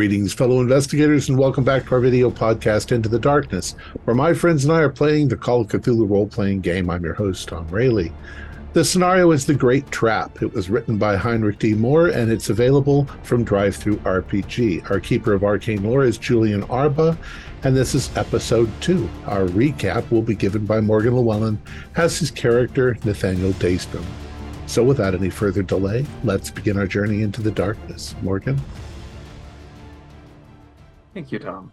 Greetings, fellow investigators, and welcome back to our video podcast, Into the Darkness, where my friends and I are playing the Call of Cthulhu role playing game. I'm your host, Tom Rayleigh. The scenario is The Great Trap. It was written by Heinrich D. Moore and it's available from Drive-Thru RPG. Our keeper of arcane lore is Julian Arba, and this is episode two. Our recap will be given by Morgan Llewellyn as his character, Nathaniel Daystrom. So, without any further delay, let's begin our journey into the darkness. Morgan? Thank you, Tom.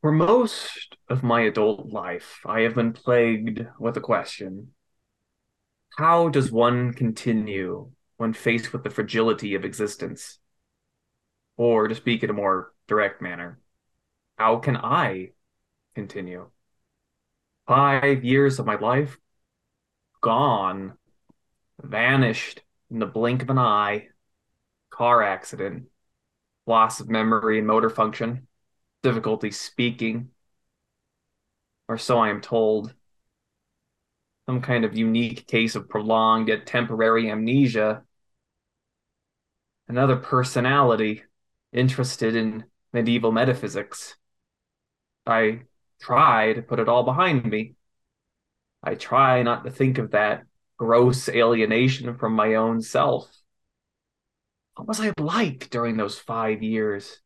For most of my adult life, I have been plagued with a question How does one continue when faced with the fragility of existence? Or, to speak in a more direct manner, how can I continue? Five years of my life gone, vanished in the blink of an eye, car accident, loss of memory and motor function, difficulty speaking, or so I am told. Some kind of unique case of prolonged yet temporary amnesia. Another personality interested in medieval metaphysics. I try to put it all behind me. I try not to think of that gross alienation from my own self. What was I like during those five years?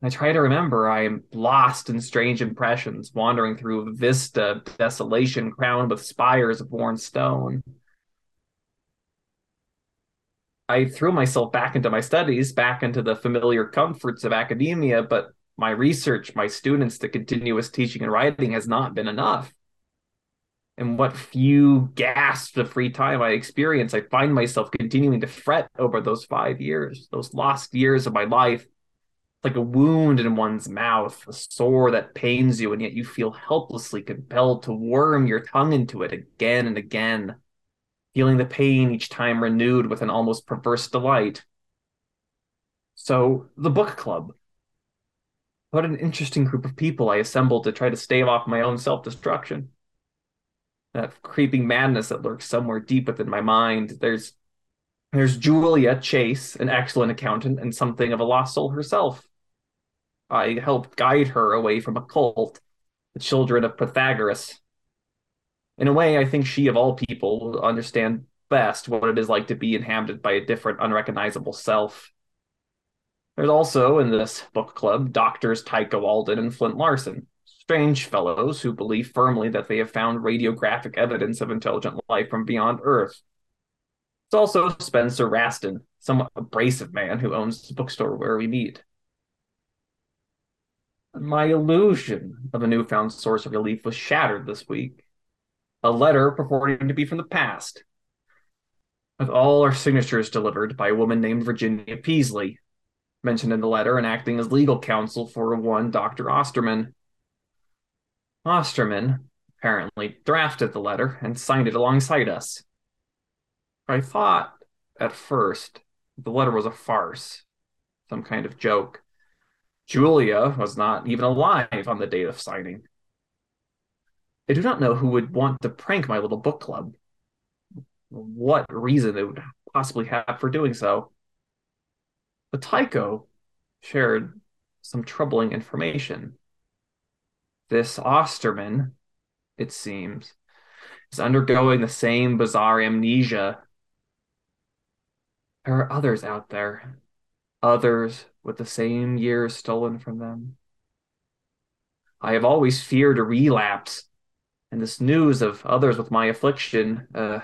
I try to remember I am lost in strange impressions, wandering through a vista of desolation crowned with spires of worn stone. I threw myself back into my studies, back into the familiar comforts of academia, but my research, my students, the continuous teaching and writing has not been enough and what few gasps of free time I experience, I find myself continuing to fret over those five years, those lost years of my life. Like a wound in one's mouth, a sore that pains you, and yet you feel helplessly compelled to worm your tongue into it again and again, feeling the pain each time renewed with an almost perverse delight. So, the book club. What an interesting group of people I assembled to try to stave off my own self destruction that creeping madness that lurks somewhere deep within my mind. There's there's Julia Chase, an excellent accountant and something of a lost soul herself. I helped guide her away from a cult, the children of Pythagoras. In a way, I think she, of all people, will understand best what it is like to be inhabited by a different, unrecognizable self. There's also in this book club doctors Tycho Alden and Flint Larson strange fellows who believe firmly that they have found radiographic evidence of intelligent life from beyond Earth. It's also Spencer Raston, somewhat abrasive man who owns the bookstore where we meet. My illusion of a newfound source of relief was shattered this week. A letter purporting to be from the past, with all our signatures delivered by a woman named Virginia Peasley, mentioned in the letter and acting as legal counsel for one Dr. Osterman. Osterman apparently drafted the letter and signed it alongside us. I thought at first the letter was a farce, some kind of joke. Julia was not even alive on the date of signing. I do not know who would want to prank my little book club. What reason they would possibly have for doing so. But Tycho shared some troubling information. This Osterman, it seems, is undergoing the same bizarre amnesia. There are others out there, others with the same years stolen from them. I have always feared a relapse, and this news of others with my affliction uh,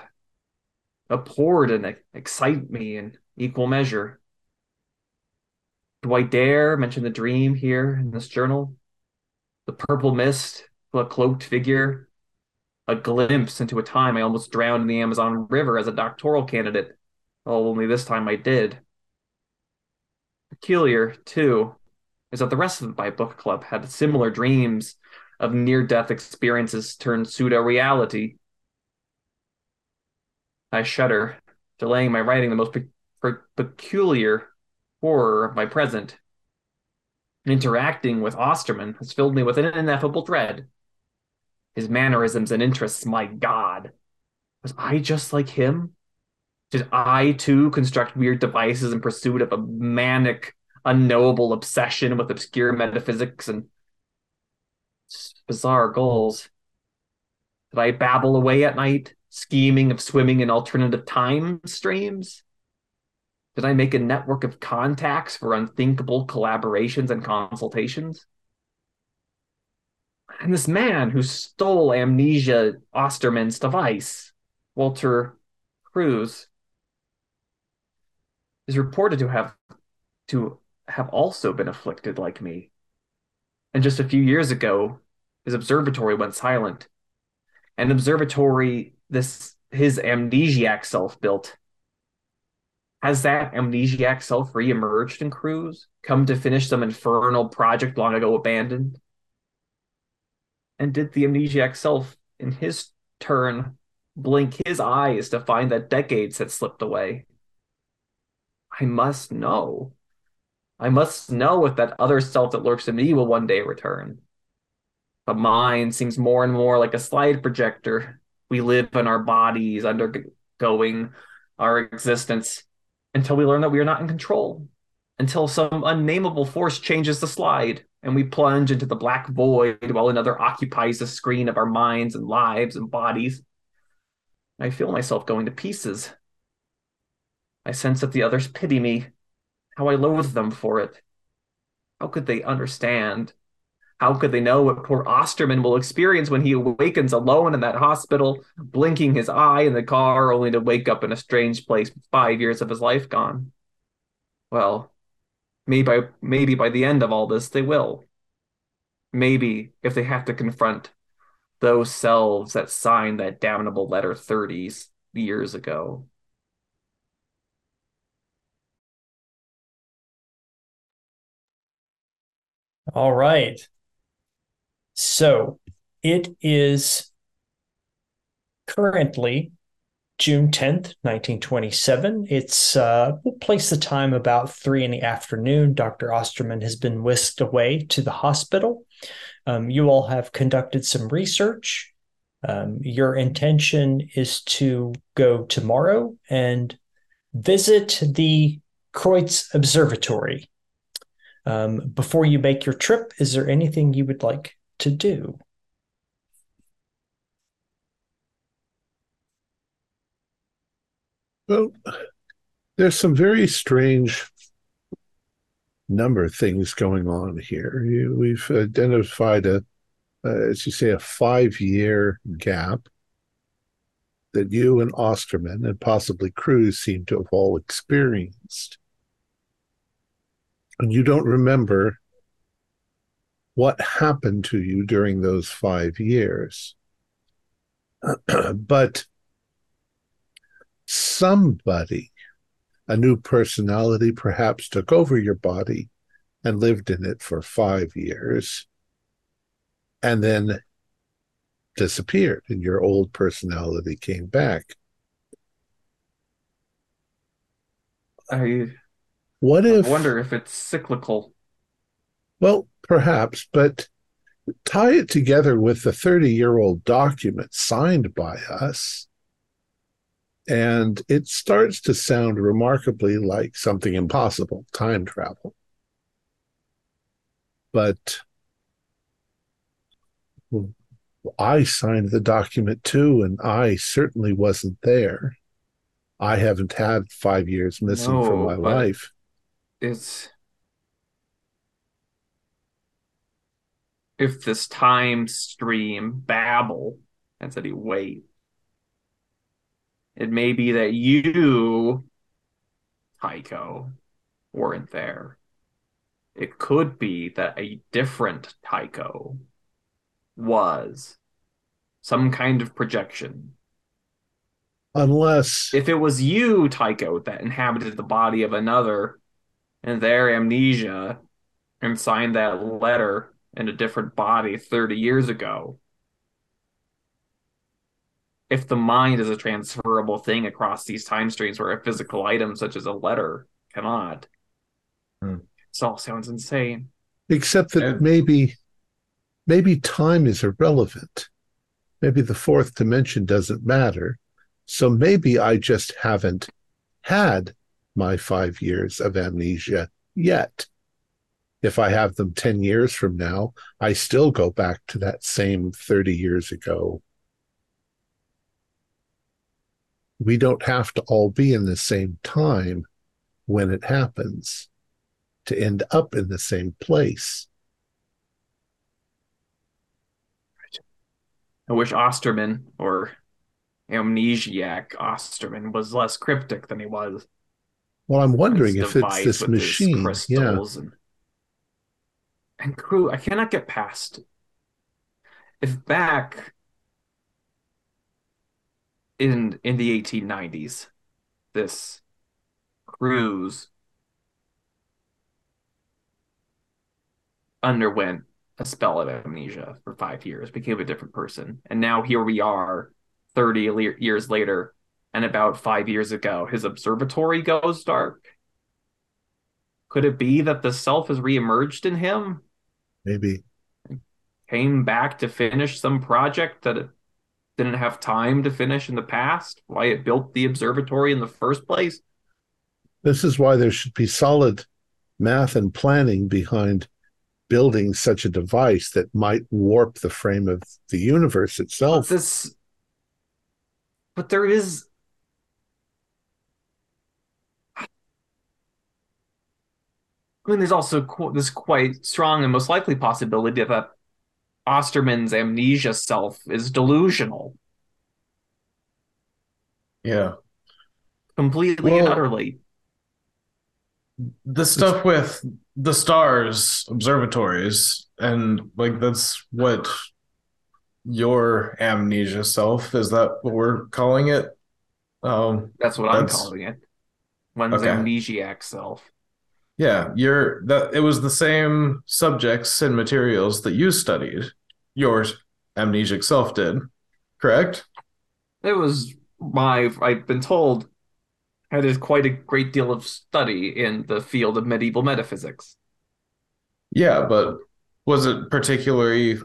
abhorred and excite me in equal measure. Do I dare mention the dream here in this journal? The purple mist, a cloaked figure, a glimpse into a time I almost drowned in the Amazon River as a doctoral candidate. Oh, only this time I did. Peculiar, too, is that the rest of my book club had similar dreams of near death experiences turned pseudo reality. I shudder, delaying my writing the most pe- pe- peculiar horror of my present interacting with Osterman has filled me with an ineffable dread. His mannerisms and interests, my God. Was I just like him? Did I too construct weird devices in pursuit of a manic, unknowable obsession with obscure metaphysics and bizarre goals? Did I babble away at night, scheming of swimming in alternative time streams? Did I make a network of contacts for unthinkable collaborations and consultations? And this man who stole Amnesia Osterman's device, Walter Cruz, is reported to have to have also been afflicted like me. And just a few years ago, his observatory went silent. An observatory this his amnesiac self built has that amnesiac self re-emerged in Cruz, come to finish some infernal project long ago abandoned? And did the amnesiac self, in his turn, blink his eyes to find that decades had slipped away? I must know. I must know if that other self that lurks in me will one day return. The mind seems more and more like a slide projector. We live in our bodies, undergoing our existence until we learn that we are not in control, until some unnameable force changes the slide and we plunge into the black void while another occupies the screen of our minds and lives and bodies. I feel myself going to pieces. I sense that the others pity me, how I loathe them for it. How could they understand? How could they know what poor Osterman will experience when he awakens alone in that hospital, blinking his eye in the car, only to wake up in a strange place five years of his life gone? Well, maybe by, maybe by the end of all this, they will. Maybe if they have to confront those selves that signed that damnable letter 30 years ago. All right. So it is currently June 10th, 1927. It's, uh, we'll place the time about three in the afternoon. Dr. Osterman has been whisked away to the hospital. Um, you all have conducted some research. Um, your intention is to go tomorrow and visit the Kreutz Observatory. Um, before you make your trip, is there anything you would like to do. Well, there's some very strange number of things going on here. we've identified a, uh, as you say, a five-year gap that you and Osterman and possibly Cruz seem to have all experienced. And you don't remember what happened to you during those five years. but somebody, a new personality, perhaps took over your body and lived in it for five years and then disappeared, and your old personality came back. I what if I wonder if it's cyclical. Well, perhaps, but tie it together with the 30 year old document signed by us. And it starts to sound remarkably like something impossible time travel. But I signed the document too, and I certainly wasn't there. I haven't had five years missing no, from my life. It's if this time stream babble and said he wait. It may be that you, Tycho, weren't there. It could be that a different Tycho was some kind of projection. Unless if it was you, Tycho, that inhabited the body of another and their amnesia and signed that letter in a different body 30 years ago. If the mind is a transferable thing across these time streams where a physical item such as a letter cannot, hmm. this all sounds insane. Except that and, maybe maybe time is irrelevant. Maybe the fourth dimension doesn't matter. So maybe I just haven't had my five years of amnesia yet. If I have them 10 years from now, I still go back to that same 30 years ago. We don't have to all be in the same time when it happens to end up in the same place. I wish Osterman or amnesiac Osterman was less cryptic than he was. Well, I'm wondering if it's this machine. Yeah. And, and crew, I cannot get past if back in in the 1890s, this Cruz underwent a spell of amnesia for five years, became a different person. And now here we are 30 le- years later. And about five years ago, his observatory goes dark. Could it be that the self has reemerged in him? Maybe. Came back to finish some project that it didn't have time to finish in the past? Why it built the observatory in the first place? This is why there should be solid math and planning behind building such a device that might warp the frame of the universe itself. But this, but there is. Mean, there's also this quite strong and most likely possibility that Osterman's amnesia self is delusional. Yeah. Completely well, and utterly. The stuff with the stars observatories and like that's what your amnesia self is that what we're calling it um that's what that's, i'm calling it one's okay. amnesiac self yeah you're that it was the same subjects and materials that you studied your amnesiac self did correct it was my i've been told there's quite a great deal of study in the field of medieval metaphysics. Yeah, but was it particularly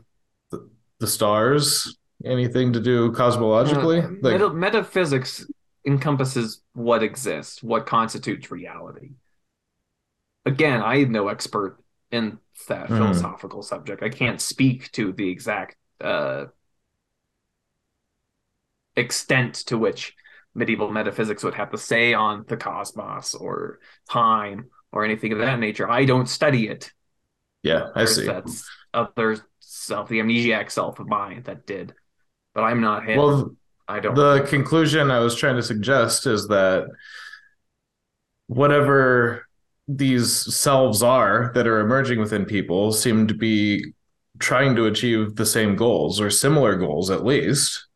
the, the stars? Anything to do cosmologically? Uh, like... Metaphysics encompasses what exists, what constitutes reality. Again, I am no expert in that mm. philosophical subject. I can't speak to the exact uh, extent to which medieval metaphysics would have to say on the cosmos or time or anything of that nature. I don't study it. Yeah, I see. That's other self, the amnesiac self of mine that did, but I'm not him. Well, I don't. The conclusion I was trying to suggest is that whatever these selves are that are emerging within people seem to be trying to achieve the same goals or similar goals at least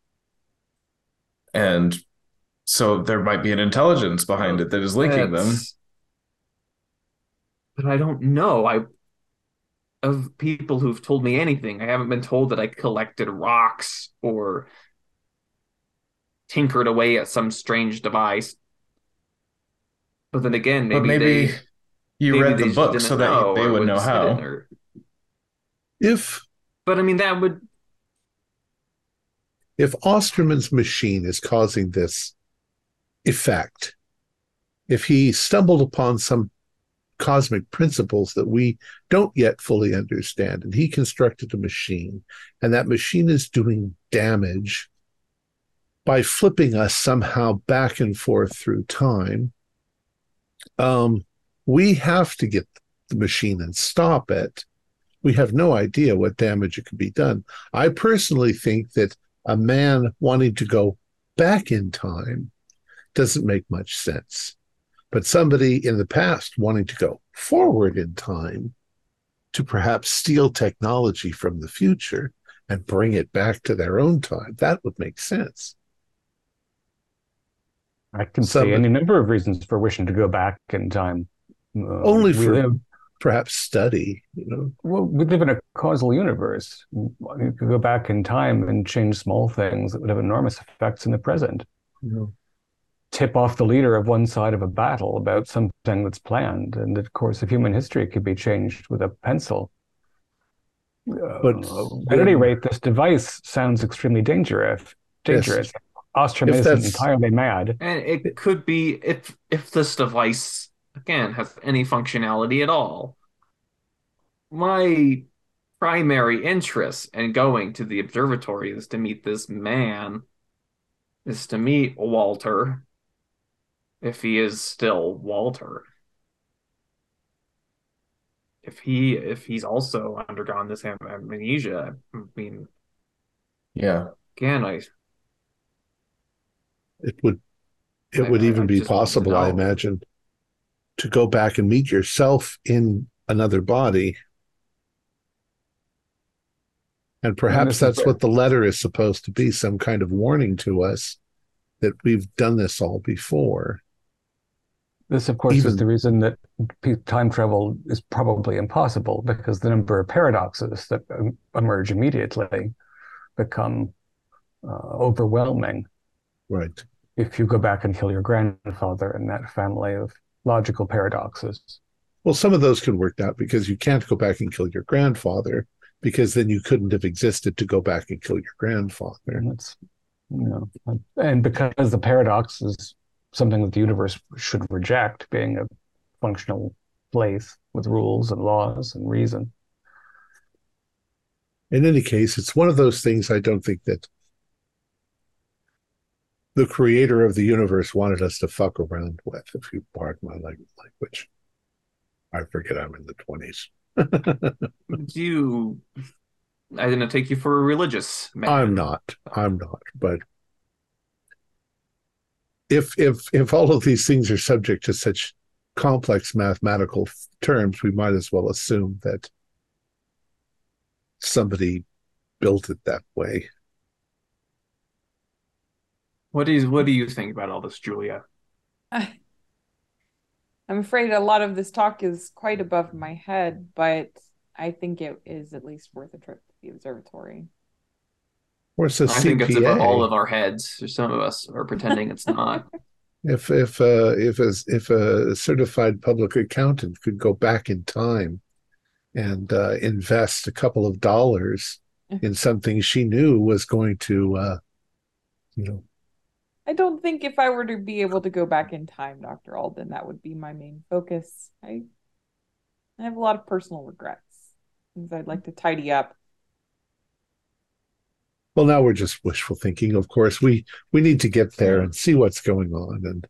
and so there might be an intelligence behind it that is linking That's, them. But I don't know. I of people who've told me anything. I haven't been told that I collected rocks or tinkered away at some strange device. But then again, maybe, but maybe they, you maybe read the book so that they would know how. Or... If, but I mean, that would. If Osterman's machine is causing this effect. If he stumbled upon some cosmic principles that we don't yet fully understand, and he constructed a machine, and that machine is doing damage by flipping us somehow back and forth through time, um, we have to get the machine and stop it. We have no idea what damage it could be done. I personally think that a man wanting to go back in time doesn't make much sense. But somebody in the past wanting to go forward in time to perhaps steal technology from the future and bring it back to their own time, that would make sense. I can see any number of reasons for wishing to go back in time. Uh, only for live, perhaps study, you know. Well, we live in a causal universe. You could go back in time and change small things that would have enormous effects in the present. You know tip off the leader of one side of a battle about something that's planned, and the course of human history could be changed with a pencil. But uh, at any rate, this device sounds extremely dangerous. Dangerous. Yes. Ostrom If isn't entirely mad. And it could be if if this device again has any functionality at all. My primary interest in going to the observatory is to meet this man, is to meet Walter, if he is still Walter. If he if he's also undergone this am- amnesia, I mean, Yeah. again, I It would it I- would even I be just want to possible, I imagine, to go back and meet yourself in another body. And perhaps that's what the letter is supposed to be, some kind of warning to us that we've done this all before. This, of course, Even- is the reason that time travel is probably impossible because the number of paradoxes that um, emerge immediately become uh, overwhelming. Right. If you go back and kill your grandfather and that family of logical paradoxes, Well, some of those can work out because you can't go back and kill your grandfather because then you couldn't have existed to go back and kill your grandfather. and that's you know, and because the paradox is something that the universe should reject, being a functional place with rules and laws and reason. In any case, it's one of those things I don't think that the creator of the universe wanted us to fuck around with, if you pardon my language. I forget I'm in the 20s. you I didn't take you for a religious man. I'm not. I'm not. But if if if all of these things are subject to such complex mathematical terms, we might as well assume that somebody built it that way. What is what do you think about all this, Julia? I, I'm afraid a lot of this talk is quite above my head, but I think it is at least worth a trip to the observatory. Or it's a I think it's above all of our heads. Some of us are pretending it's not. If if uh, if a if a certified public accountant could go back in time and uh, invest a couple of dollars in something she knew was going to, uh, you know, I don't think if I were to be able to go back in time, Dr. Alden, that would be my main focus. I I have a lot of personal regrets. Things I'd like to tidy up. well, now we're just wishful thinking. Of course, we we need to get there and see what's going on. And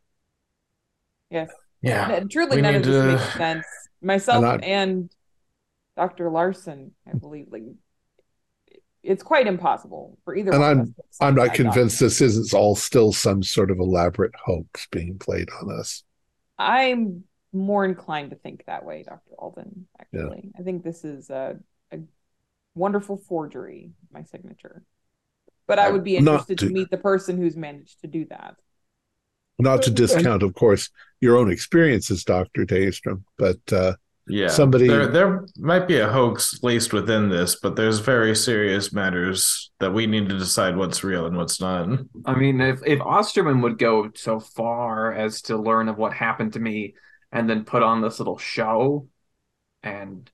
Yes. Yeah. N- Truly, we none of this to- makes sense. Myself And I- and Dr. Larson, I believe, like it's quite impossible for either And one I'm- us I'm not convinced document. this isn't all still some sort of elaborate hoax being played on us. I'm more inclined to think that way, Dr. Alden, actually. I think this is a, a wonderful forgery, my signature. But I would be interested to to- meet the person who's managed to do that. Not to discount, of course, your own experiences, Doctor Daystrom, but uh, Yeah. Somebody- there there might be a hoax laced within this, but there's very serious matters that we need to decide what's real and what's not. I mean, if if Osterman would go so far as to learn of what happened to me and then put on this little show and fake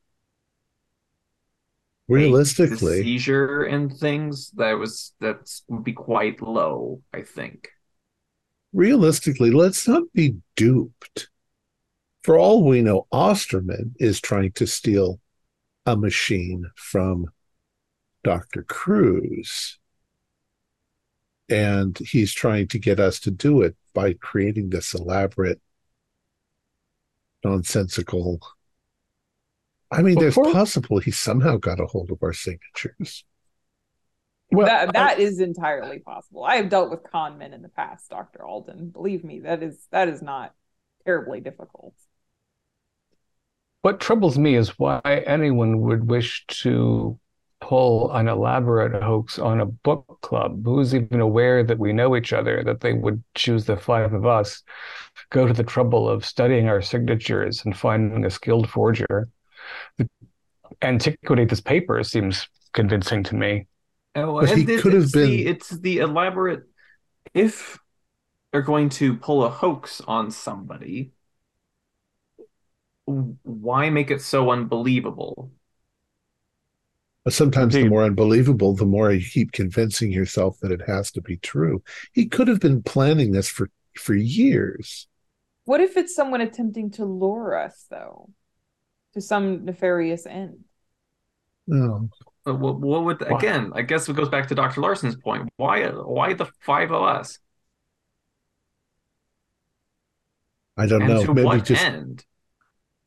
the realistically, seizure and things, that was that would be quite low, I think. realistically, let's not be duped. For all we know, Osterman is trying to steal a machine from Dr. Cruz. And he's trying to get us to do it by creating this elaborate, nonsensical. I mean, there's possible he somehow got a hold of our signatures. Well, that that is entirely possible. I have dealt with con men in the past, Dr. Alden. Believe me, that is that is not terribly difficult. What troubles me is why anyone would wish to pull an elaborate hoax on a book club. Who's even aware that we know each other, that they would choose the five of us, go to the trouble of studying our signatures and finding a skilled forger? The antiquity of this paper seems convincing to me. Oh, But he and it- could have it's the, been- it's the elaborate. If they're going to pull a hoax on somebody, why make it so unbelievable? Sometimes the more unbelievable, the more you keep convincing yourself that it has to be true. He could have been planning this for for years. What if it's someone attempting to lure us, though, to some nefarious end? No, But what, what would Wow. again? I guess it goes back to Dr. Larson's point. Why why the five of us? I don't and know. to Maybe what just end?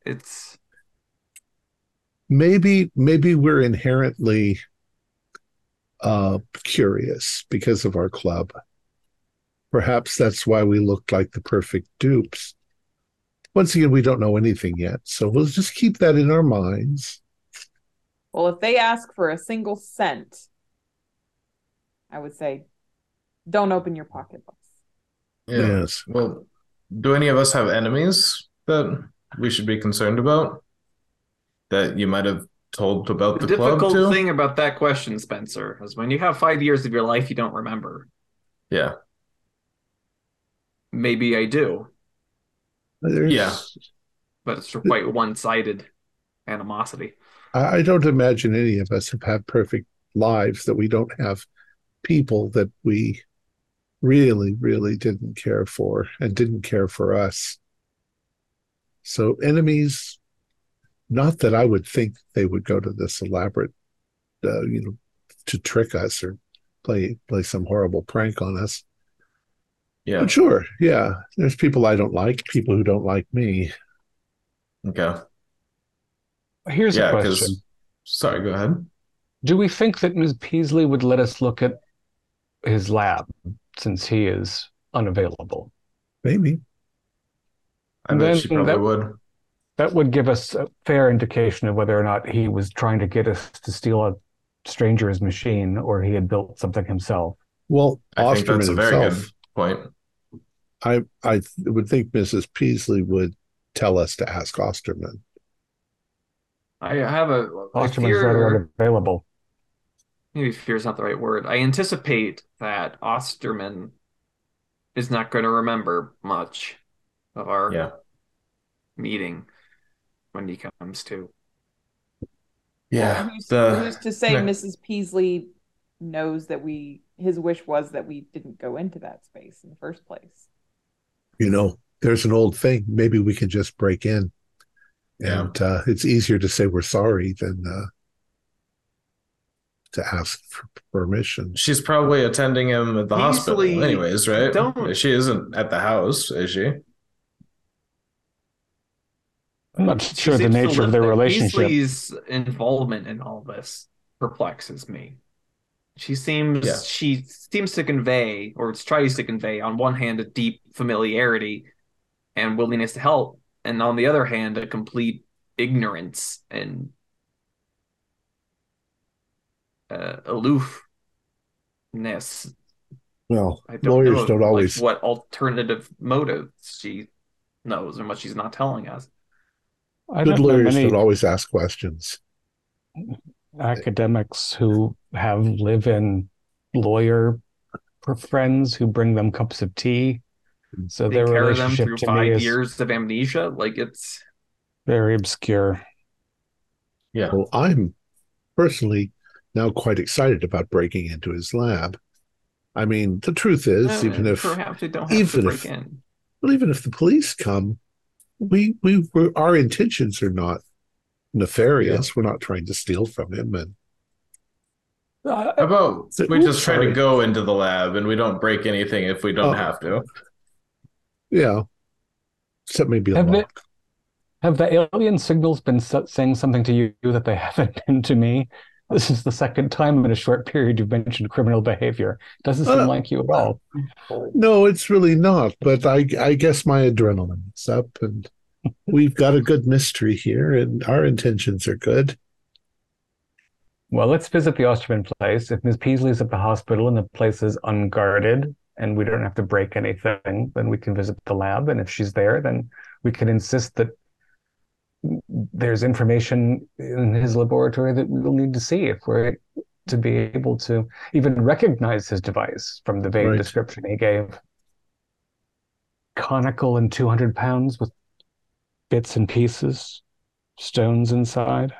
It's maybe maybe we're inherently uh curious because of our club perhaps that's why we look like the perfect dupes once again we don't know anything yet so we'll just keep that in our minds Well, if they ask for a single cent, I would say, don't open your pocketbooks. Yeah. yes Well, do any of us have enemies that we should be concerned about? That you might have told about the the club difficult to? thing about that question, Spencer, is when you have five years of your life you don't remember. Yeah. Maybe I do, There's- Yeah. but it's quite one-sided animosity. I, I don't imagine any of us have had perfect lives that we don't have people that we really really didn't care for and didn't care for us so enemies not that i would think they would go to this elaborate uh, you know to trick us or play play some horrible prank on us Yeah. but sure yeah there's people i don't like people who don't like me Okay. Here's Yeah, a question. because sorry, go ahead. Do we think that Ms. Peasley would let us look at his lab since he is unavailable? maybe I bet Then she probably that- would. That would give us a fair indication of whether or not he was trying to get us to steal a stranger's machine or he had built something himself. well I think osterman that's a very himself good point. I I th- would think Mrs. Peasley would tell us to ask Osterman. I have a Osterman's fear, rather unavailable. maybe fear is not the right word. I anticipate that Osterman is not going to remember much of our Yeah. meeting when he comes to. Yeah. Who's, The who's to say yeah. Mrs. Peasley knows that we, his wish was that we didn't go into that space in the first place? You know, there's an old thing. Maybe we can just break in. Yeah. And uh, it's easier to say we're sorry than uh, to ask for permission. she's probably attending him at the hospital anyways, right? don't- She isn't at the house, is she? I'm not sure the nature of their there. relationship. Peasley's involvement in all this perplexes me. She seems Yeah. she seems to convey, or tries to convey, on one hand a deep familiarity and willingness to help, and on the other hand a complete ignorance and uh, aloofness. Well, I don't lawyers know don't like, always. what alternative motives she knows and what she's not telling us. I Good lawyers many don't always ask questions. academics who have live-in lawyer friends who bring them cups of tea. So They their carry them relationship through to me five is years of amnesia. Like it's very obscure. Yeah. Well, I'm personally now quite excited about breaking into his lab. I mean, the truth is, uh, even if perhaps they don't have even to break if- in. well, even if the police come, we we we're, our intentions are not nefarious. We're not trying to steal from him, and Uh, How about So- we Ooh, just try sorry. to go into the lab and we don't break anything if we don't Oh. have to? yeah, except maybe a Have they- have the alien signals been saying something to you that they haven't been to me? This is the second time in a short period you've mentioned criminal behavior. Doesn't seem Uh, like you at all. No, it's really not. But I I guess my adrenaline's up, and we've got a good mystery here, and our intentions are good. Well, let's visit the Osterman place. If Ms. Peasley's at the hospital and the place is unguarded and we don't have to break anything, then we can visit the lab. And if she's there, then we can insist that there's information in his laboratory that we'll need to see if we're to be able to even recognize his device from the vague Right. description he gave. Conical and 200 pounds with bits and pieces, stones inside.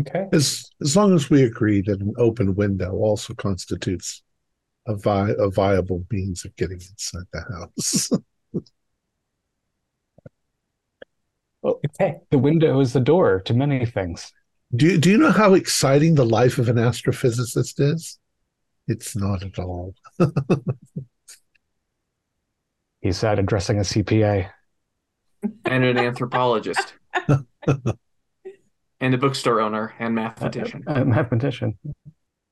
Okay. As as long as we agree that an open window also constitutes a vi- a viable means of getting inside the house. Okay. The window is the door to many things. do you, do you know how exciting the life of an astrophysicist is? It's not at all. He said, addressing a CPA. and an anthropologist, and a bookstore owner and mathematician. A mathematician.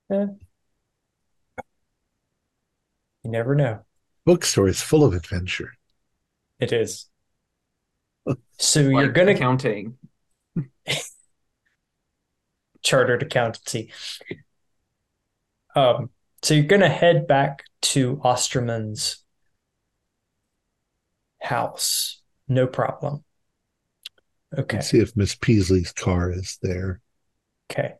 You never know. Bookstore is full of adventure. It is. So Like you're gonna accounting. chartered accountancy. Um, so you're gonna head back to Osterman's house. No problem. Okay. Let's see if Miss Peasley's car is there. Okay.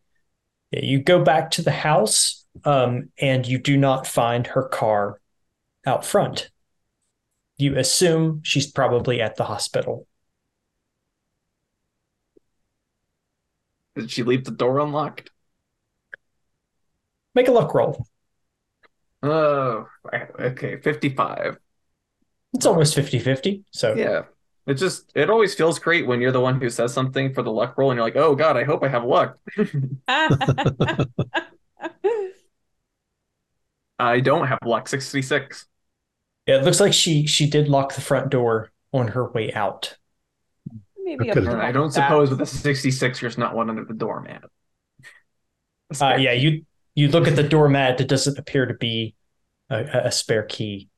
Yeah, you go back to the house, um, and you do not find her car out front. You assume she's probably at the hospital. Did she leave the door unlocked? Make a luck roll. Oh, okay, 55. It's almost 50 50. So, Yeah. It just, it always feels great when you're the one who says something for the luck roll and you're like, oh God, I hope I have luck. I don't have luck, 66. yeah, it looks like she she did lock the front door on her way out. Maybe Okay. a I don't suppose with a 66, there's not one under the doormat. Uh, yeah, you you look at the doormat. It doesn't appear to be a, a spare key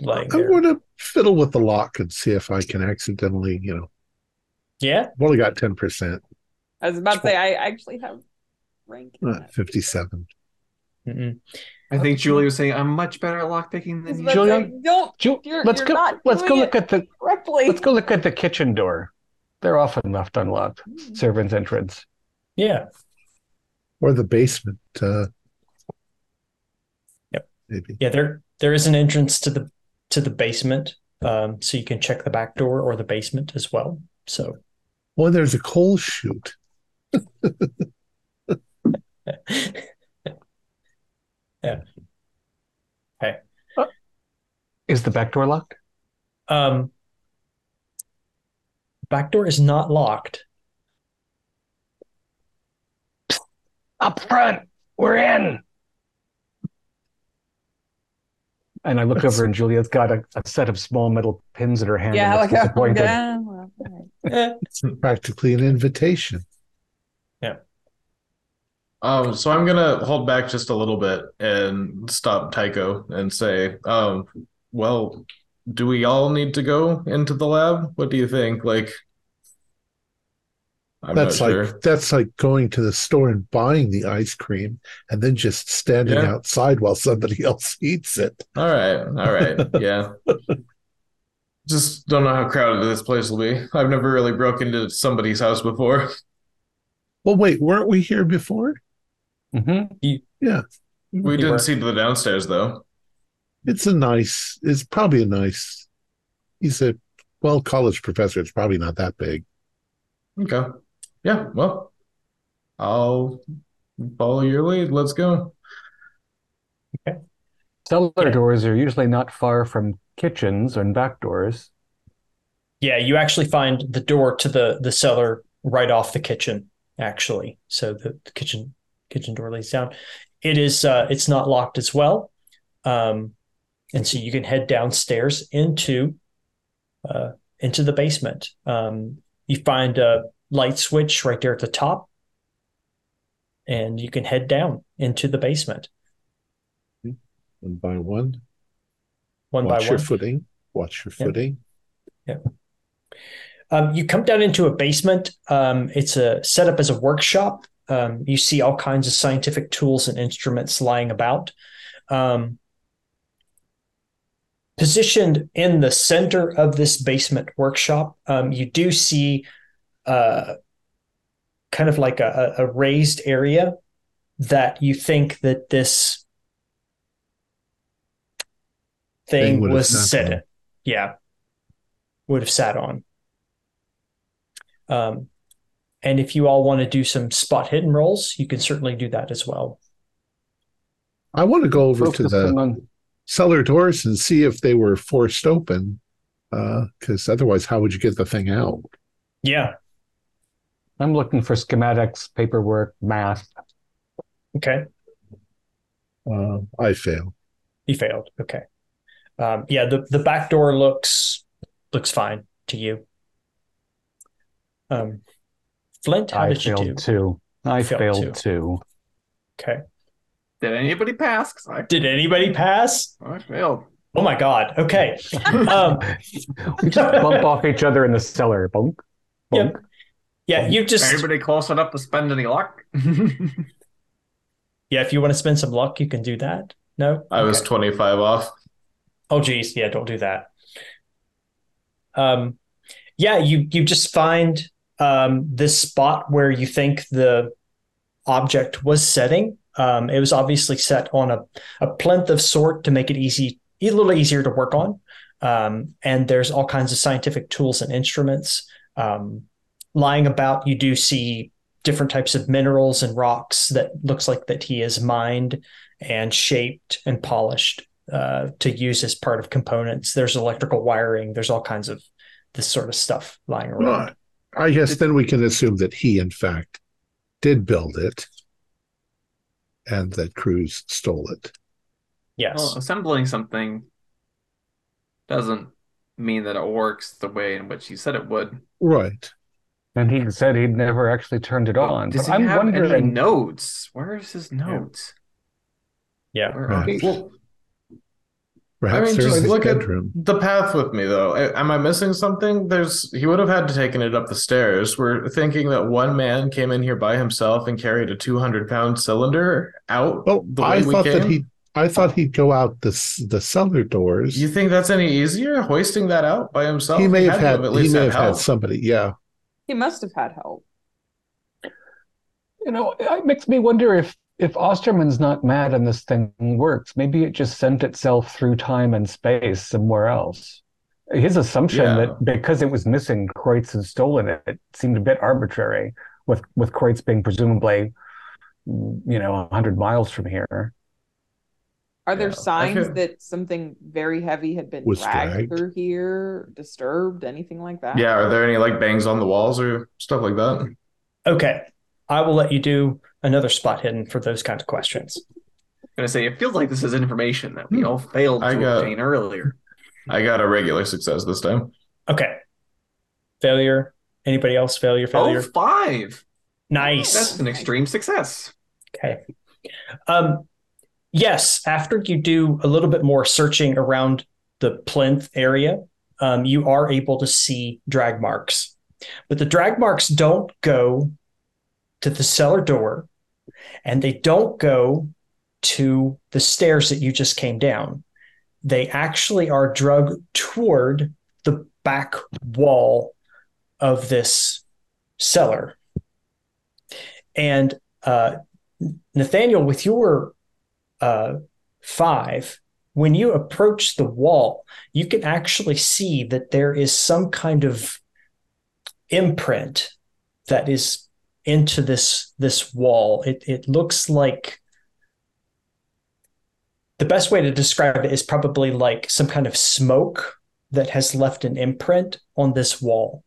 lying I'm there. going to fiddle with the lock and see if I can accidentally, you know, Yeah, Well I've only got 10%, I was about to say I actually have rank. in not 57. Mm-mm. I think Julie was saying, I'm much better at lockpicking I than you. to say, don't Ju- You're- let's you're go. not Let's go look at the. correctly. Let's go look at the kitchen door. They're often left unlocked. Servants' entrance. yeah. Or the basement. Uh, Yep. Maybe. Yeah, there there is an entrance to the to the basement. Um, so you can check the back door or the basement as well. So Well, there's a coal chute. yeah. Hey. Is the back door locked? Um back door is not locked. Up front. We're in. And I look over, and Julia's got a, a set of small metal pins in her hand. yeah, and like looks disappointed. yeah, well, all right. Eh, It's practically an invitation. Yeah. Um, so I'm gonna hold back just a little bit and stop Tycho and say, um, well, do we all need to go into the lab? What do you think? Like, I'm that's not like sure. that's like going to the store and buying the ice cream and then just standing Yeah. outside while somebody else eats it. All right, all right, yeah. Just don't know how crowded this place will be. I've never really broken into somebody's house before. Well, wait, weren't we here before? Mhm. Yeah. We You didn't were. see the downstairs though. It's a nice. It's probably a nice. He's a well college professor. It's probably not that big. Okay. Yeah, well, I'll follow your lead. Let's go. Okay. Cellar Yeah. doors are usually not far from kitchens and back doors. Yeah, you actually find the door to the the cellar right off the kitchen, actually. So the, the kitchen kitchen door leads down. It is uh it's not locked as well. Um and so you can head downstairs into uh into the basement. Um you find a light switch right there at the top and you can head down into the basement One by one. one Watch by your one. footing. Watch your Yeah. footing. Um, you come down into a basement. Um, it's a set up as a workshop. Um, you see all kinds of scientific tools and instruments lying about. Um, positioned in the center of this basement workshop, um, you do see uh, kind of like a, a a raised area that you think that this Thing thing was sat set in. Yeah, would have sat on. Um, and if you all want to do some spot hidden rolls, you can certainly do that as well. I want to go over to the on- cellar doors and see if they were forced open. Because otherwise, how would you get the thing out? Yeah. I'm looking for schematics, paperwork, math. Okay. Uh, I fail. You failed. Okay. Um, yeah, the, the back door looks looks fine to you. Um, Flint, how I did you do? failed too. I Failed failed too. too. Okay. Did anybody pass? I, Did anybody pass? I failed. Oh my god. Okay. Um, We just bump off each other in the cellar. Bunk. Yep. Bunk. yeah, you just Anybody close enough to spend any luck? yeah. If you want to spend some luck, you can do that. No, I was 25 off. Oh geez, yeah, don't do that. Um, yeah, you you just find um this spot where you think the object was setting. Um, it was obviously set on a, a plinth of sort to make it easy, a little easier to work on. Um, and there's all kinds of scientific tools and instruments um, lying about. You do see different types of minerals and rocks that looks like that he is mined and shaped and polished uh, to use as part of components. There's electrical wiring. There's all kinds of this sort of stuff lying around. Well, I guess then we can assume that he, in fact, did build it and that Cruz stole it. Yes. Well, assembling something doesn't mean that it works the way in which you said it would. Right. And he said he'd never actually turned it on. Does But he I'm have any notes? Where is his notes? yeah. Where are Right. Well, Perhaps I mean, just look bedroom. at the path with me, though. Am I missing something? There's he would have had to taken it up the stairs. We're thinking that one man came in here by himself and carried a 200 pound cylinder out. Well, the way I we thought that he, I thought he'd go out the the cellar doors. You think that's any easier hoisting that out by himself? he may have to had, at he least may have had somebody. Yeah. He must have had help. You know, it makes me wonder if if Osterman's not mad and this thing works, maybe it just sent itself through time and space somewhere else. His assumption Yeah. that because it was missing, Kreutz had stolen it, it seemed a bit arbitrary, with with Kreutz being presumably, you know, a hundred miles from here. Are there Yeah, signs feel- that something very heavy had been dragged, dragged. through here, disturbed, anything like that? Yeah, are there any like bangs on the walls or stuff like that? Okay. I will let you do another spot hidden for those kinds of questions. I'm gonna say it feels like this is information that we all failed to got- obtain earlier. I got a regular success this time. Okay. Failure. Anybody else? Failure, failure. Oh, five. nice. That's an extreme success. Okay. Um, yes, after you do a little bit more searching around the plinth area, um, you are able to see drag marks. But the drag marks don't go to the cellar door and they don't go to the stairs that you just came down. They actually are drug toward the back wall of this cellar. And uh, Nathaniel, with your uh, five, when you approach the wall, you can actually see that there is some kind of imprint that is into this this wall. It it looks like the best way to describe it is probably like some kind of smoke that has left an imprint on this wall.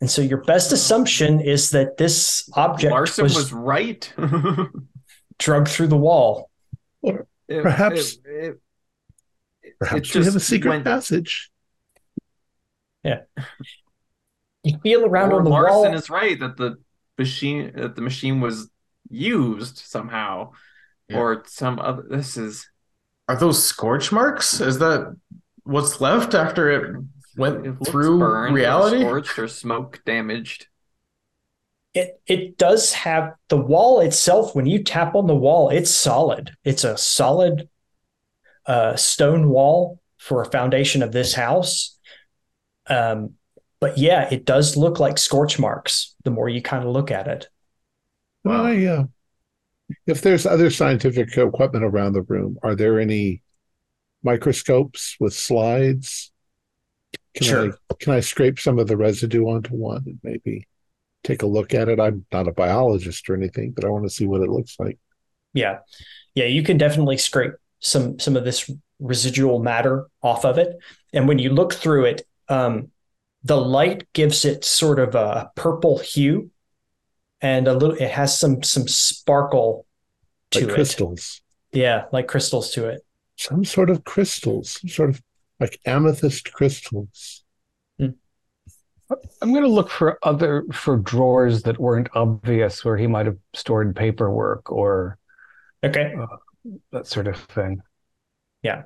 And so your best assumption is that this object Larson was, was, right. drugged through the wall. It- Perhaps- it- it- Perhaps it we have a secret went- passage. Yeah. You feel around or on the Larson wall. is right that the machine that the machine was used somehow, Yeah. or some other. This is Are those scorch marks? Is that what's left after it went it through burned or reality? scorched or smoke damaged. it it does have the wall itself when you tap on the wall it's solid it's a solid uh, stone wall for a foundation of this house um, but yeah it does look like scorch marks the more you kind of look at it Well, I, uh, if there's other scientific equipment around the room, are there any microscopes with slides? Can Sure. I can I scrape some of the residue onto one and maybe take a look at it. I'm not a biologist or anything, but I want to see what it looks like. Yeah. Yeah, you can definitely scrape some some of this residual matter off of it. And when you look through it, um, the light gives it sort of a purple hue and a little it has some some sparkle to Like it. crystals. Yeah, like crystals to it. Some sort of crystals, some sort of like amethyst crystals. Hmm. I'm going to look for other for drawers that weren't obvious where he might have stored paperwork or Okay. Uh, that sort of thing. Yeah.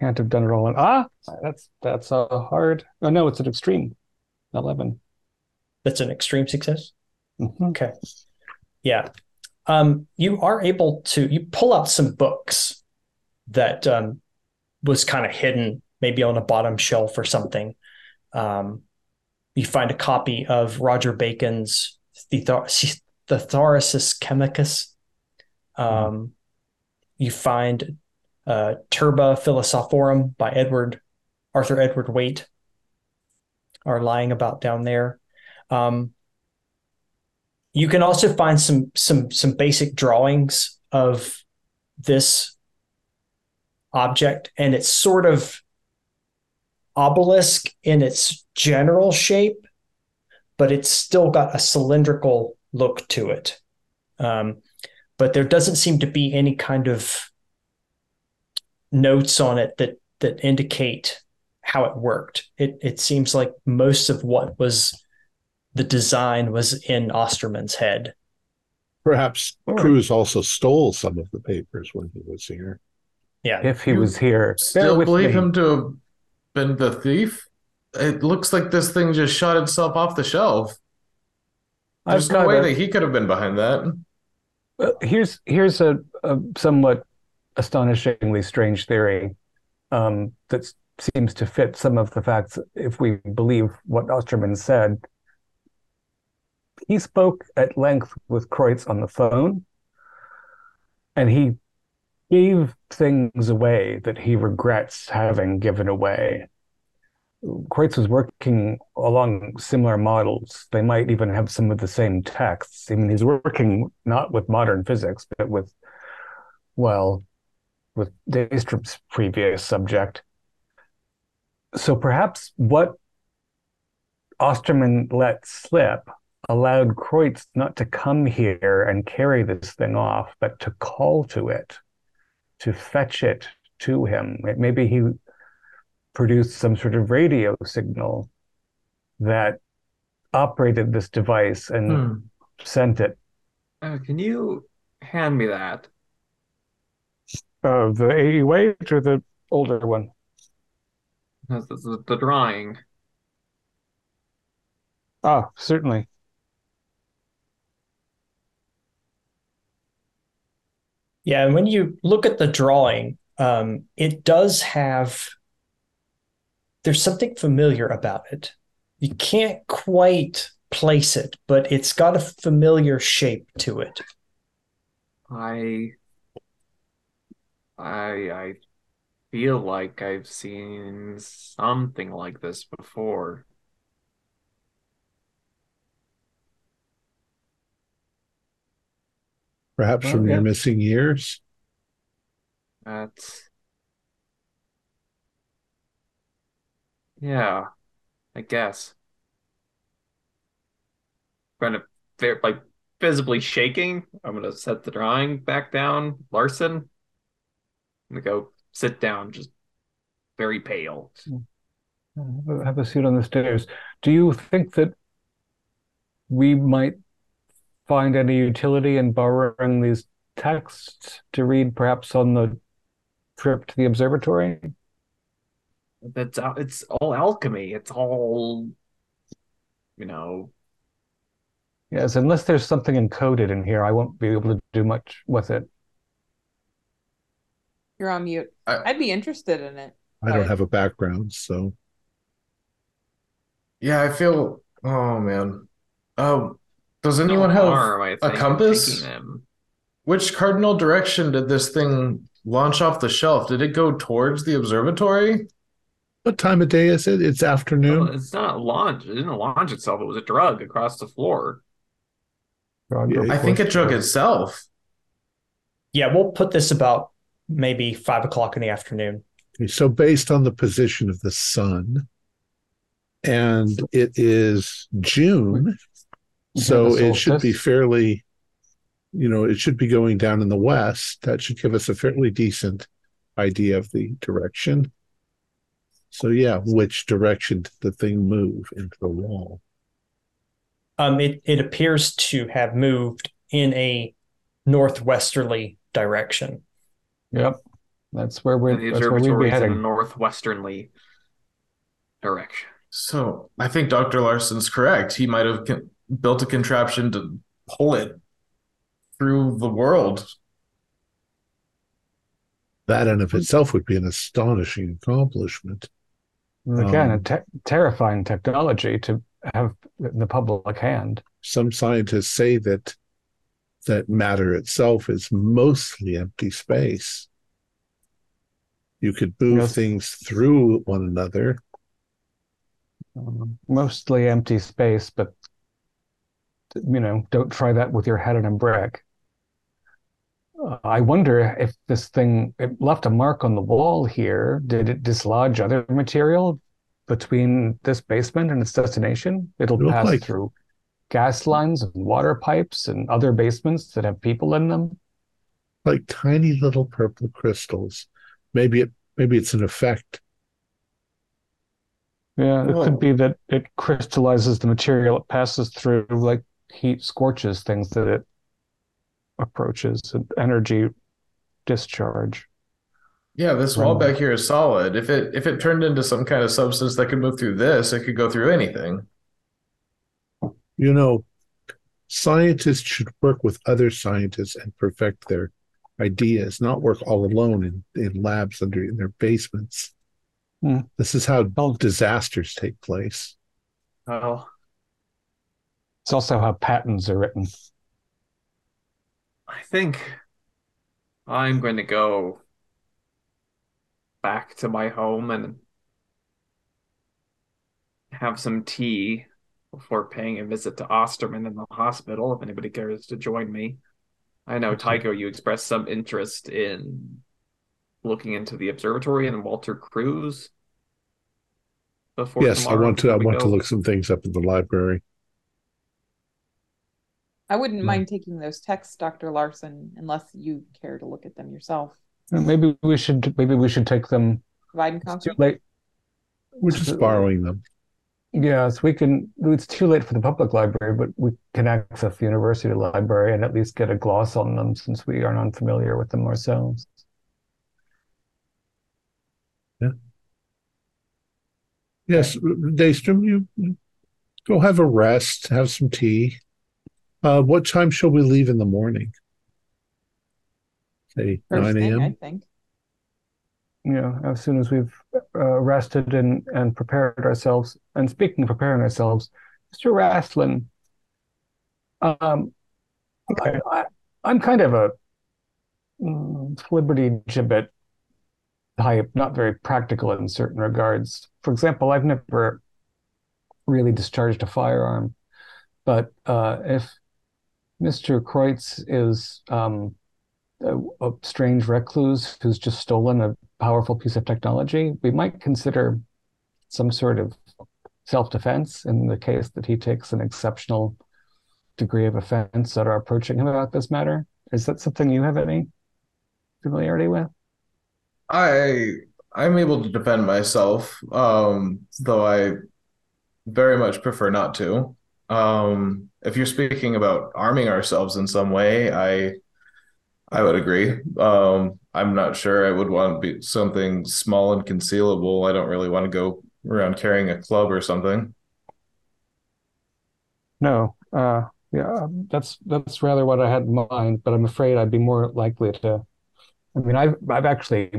Can't have done it all in ah. That's that's a hard. Oh no, it's an extreme. Eleven. That's an extreme success. Mhm. Okay. Yeah. Um, you are able to you pull out some books that um, was kind of hidden, maybe on a bottom shelf or something. Um, you find a copy of Roger Bacon's The, the Thesaurus Chemicus. Um, you find uh, Turba Philosophorum by Edward Arthur Edward Waite are lying about down there. Um, you can also find some some some basic drawings of this object, and it's sort of obelisk in its general shape, but it's still got a cylindrical look to it. Um, but there doesn't seem to be any kind of notes on it that that indicate how it worked. It it seems like most of what was the design was in Osterman's head. Perhaps Or- Cruz also stole some of the papers when he was here. Yeah. If he You was here, Still with believe me. him to have been the thief? It looks like this thing just shot itself off the shelf. There's I've no way a- that he could have been behind that. Well, here's here's a, a somewhat astonishingly strange theory um, that seems to fit some of the facts if we believe what Osterman said. He spoke at length with Kreutz on the phone, and he gave things away that he regrets having given away. Kreutz was working along similar models. They might even have some of the same texts. I mean, he's working not with modern physics, but with, well, with Daystrom's previous subject. So perhaps what Osterman let slip allowed Kreutz not to come here and carry this thing off, but to call to it, to fetch it to him. Maybe he produced some sort of radio signal that operated this device and Hmm. sent it. Uh, can you hand me that? Uh, the 80 weight or the older one? That's the, the, the drawing. Ah, certainly. Yeah, and when you look at the drawing, um, it does have there's something familiar about it. You can't quite place it, but it's got a familiar shape to it. I I I feel like I've seen something like this before. Perhaps from yeah. your missing years. That's yeah, I guess. Kind of ver- like visibly shaking. I'm gonna set the drawing back down. Larson, I'm gonna go sit down, just very pale. Have a- seat on the stairs. Do you think that we might find any utility in borrowing these texts to read perhaps on the trip to the observatory? That's uh, it's all alchemy. It's all you know. Yes, unless there's something encoded in here, I won't be able to do much with it. You're on mute. I- I'd be interested in it. I don't have a background, so Yeah, I feel. Oh man. Um, does anyone no have harm, I a think, compass? Which cardinal direction did this thing launch off the shelf? Did it go towards the observatory? What time of day is it? It's afternoon. Well, it's not a launch. It didn't launch itself. It was a drug across the floor. Yeah, I think it drug drug. itself. Yeah, we'll put this about maybe five o'clock in the afternoon. Okay, so based on the position of the sun, and it is June, so it should be fairly, you know, it should be going down in the west. That should give us a fairly decent idea of the direction. So yeah, which direction did the thing move into the wall? Um, it it appears to have moved in a northwesterly direction. Yep. That's where we're And the that's where we'd observatory is in a heading. northwesternly direction. So I think Dr. Larson's correct. He might have con- built a contraption to pull it through the world. That in of itself would be an astonishing accomplishment. Again, a Um, te- terrifying technology to have in the public hand. Some scientists say that that matter itself is mostly empty space. You could move Yes. things through one another. Um, mostly empty space, but you know, don't try that with your head on a brick. Uh, I wonder if this thing it left a mark on the wall here. Did it dislodge other material between this basement and its destination? It'll It pass like- through gas lines and water pipes and other basements that have people in them. like tiny little purple crystals. Maybe it maybe it's an effect. Yeah, it Oh. could be that it crystallizes the material it passes through, like heat scorches things that it approaches, an energy discharge. Yeah, this wall back here is solid. If it if it turned into some kind of substance that could move through this, it could go through anything. You know, scientists should work with other scientists and perfect their ideas, not work all alone in, in labs under in their basements. Hmm. This is how Well- disasters take place. Well, It's also how patents are written. I think I'm going to go back to my home and have some tea before paying a visit to Osterman in the hospital if anybody cares to join me. I know, Tycho, you expressed some interest in looking into the observatory and Walter Cruz before yes, I want to I before we want to look some things up in the library. I wouldn't Hmm. mind taking those texts, Dr. Larson, unless you care to look at them yourself. Maybe we should maybe we should take them. Divide and too late. We're just borrowing them. Yes, we can. It's too late for the public library, but we can access the university library and at least get a gloss on them since we aren't unfamiliar with them ourselves. Yes, Daystrom, you you go have a rest, have some tea. Uh, what time shall we leave in the morning? Say First 9 thing, I think. Yeah, as soon as we've uh, rested and, and prepared ourselves. And speaking of preparing ourselves, Mr. Rastlin, um, I, I'm kind of a mm, Gibbet type, not very practical in certain regards. For example, I've never really discharged a firearm, but uh, if Mr. Kreutz is um, a, a strange recluse who's just stolen a powerful piece of technology, we might consider some sort of self-defense in the case that he takes an exceptional degree of offense that are approaching him about this matter. Is that something you have any familiarity with? I I'm able to defend myself, um, though I very much prefer not to. Um, if you're speaking about arming ourselves in some way, I I would agree. Um, I'm not sure I would want to be something small and concealable. I don't really want to go around carrying a club or something. No. Uh, yeah, that's that's rather what I had in mind, but I'm afraid I'd be more likely to. I mean, I've I've actually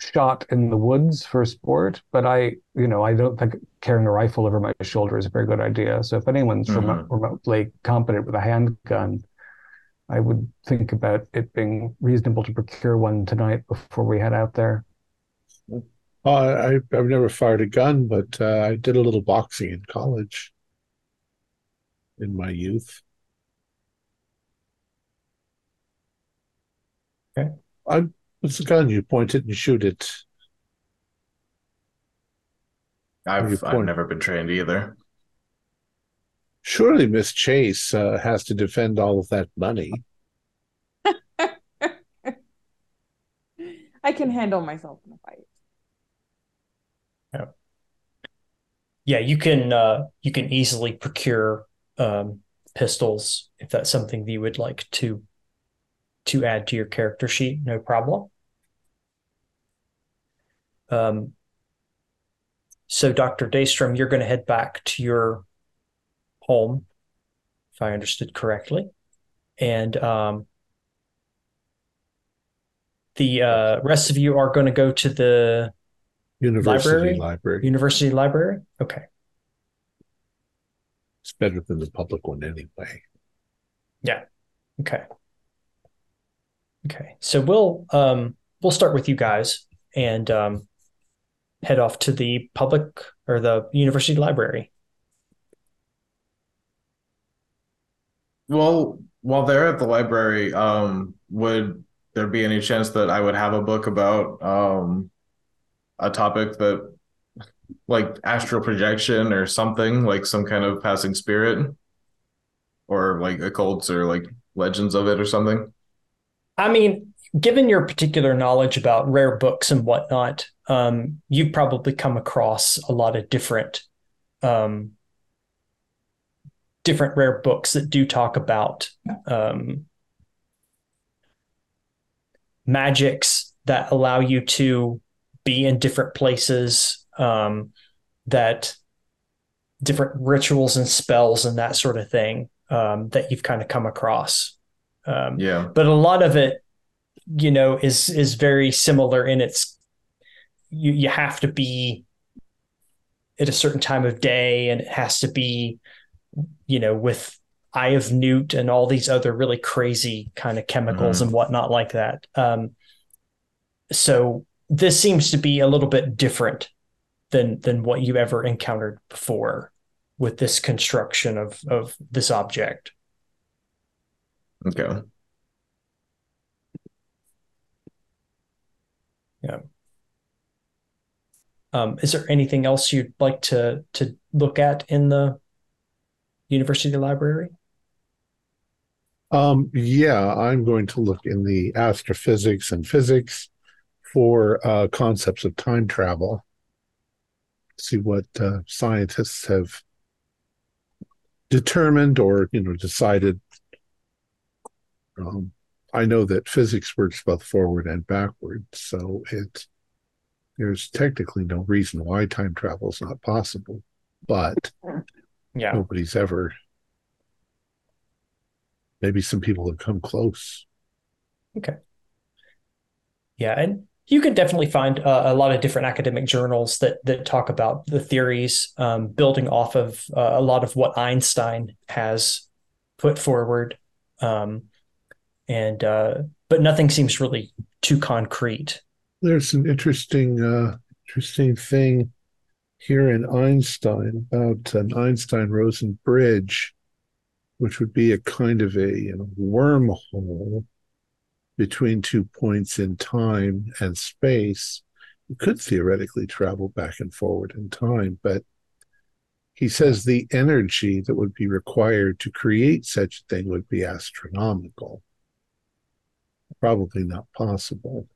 shot in the woods for sport, but I, you know, I don't think carrying a rifle over my shoulder is a very good idea. So if anyone's remo Mhm. remotely competent with a handgun, I would think about it being reasonable to procure one tonight before we head out there. Uh, I, I've never fired a gun, but uh, I did a little boxing in college in my youth. Okay. I, it's a gun. You point it and shoot it. I've I've never been trained either. Surely Miss Chase uh, has to defend all of that money. I can handle myself in a fight. Yeah, you can uh, you can easily procure um, pistols if that's something that you would like to to add to your character sheet. No problem. Um, so, Dr. Daystrom, you're going to head back to your home, if I understood correctly, and um, the uh, rest of you are going to go to the University Library? library. university library. Okay. It's better than the public one anyway. Yeah. Okay. Okay. So we'll um we'll start with you guys and um head off to the public or the university library. Well, while they're at the library, um, would there be any chance that I would have a book about um a topic that like astral projection or something, like some kind of passing spirit? Or like occults or like legends of it or something? I mean, given your particular knowledge about rare books and whatnot, um, you've probably come across a lot of different um different rare books that do talk about um magics that allow you to be in different places um that different rituals and spells and that sort of thing um that you've kind of come across um Yeah. but a lot of it you know is is very similar in its you you have to be at a certain time of day and it has to be you know with eye of newt and all these other really crazy kind of chemicals Mhm. and whatnot like that um so this seems to be a little bit different than than what you ever encountered before with this construction of of this object Okay. Yeah. Um, is there anything else you'd like to to look at in the university library? Um, yeah, I'm going to look in the astrophysics and physics for uh, concepts of time travel. See what uh, scientists have determined or you know decided. Um, I know that physics works both forward and backward, so it there's technically no reason why time travel is not possible, but Yeah. nobody's ever. Maybe some people have come close. Okay. Yeah, and you can definitely find uh, a lot of different academic journals that that talk about the theories, um, building off of uh, a lot of what Einstein has put forward, um, and uh, but nothing seems really too concrete. There's an interesting, uh, interesting thing here in Einstein about an Einstein-Rosen bridge, which would be a kind of a you know, wormhole between two points in time and space. You could theoretically travel back and forward in time, but he says the energy that would be required to create such a thing would be astronomical. Probably not possible.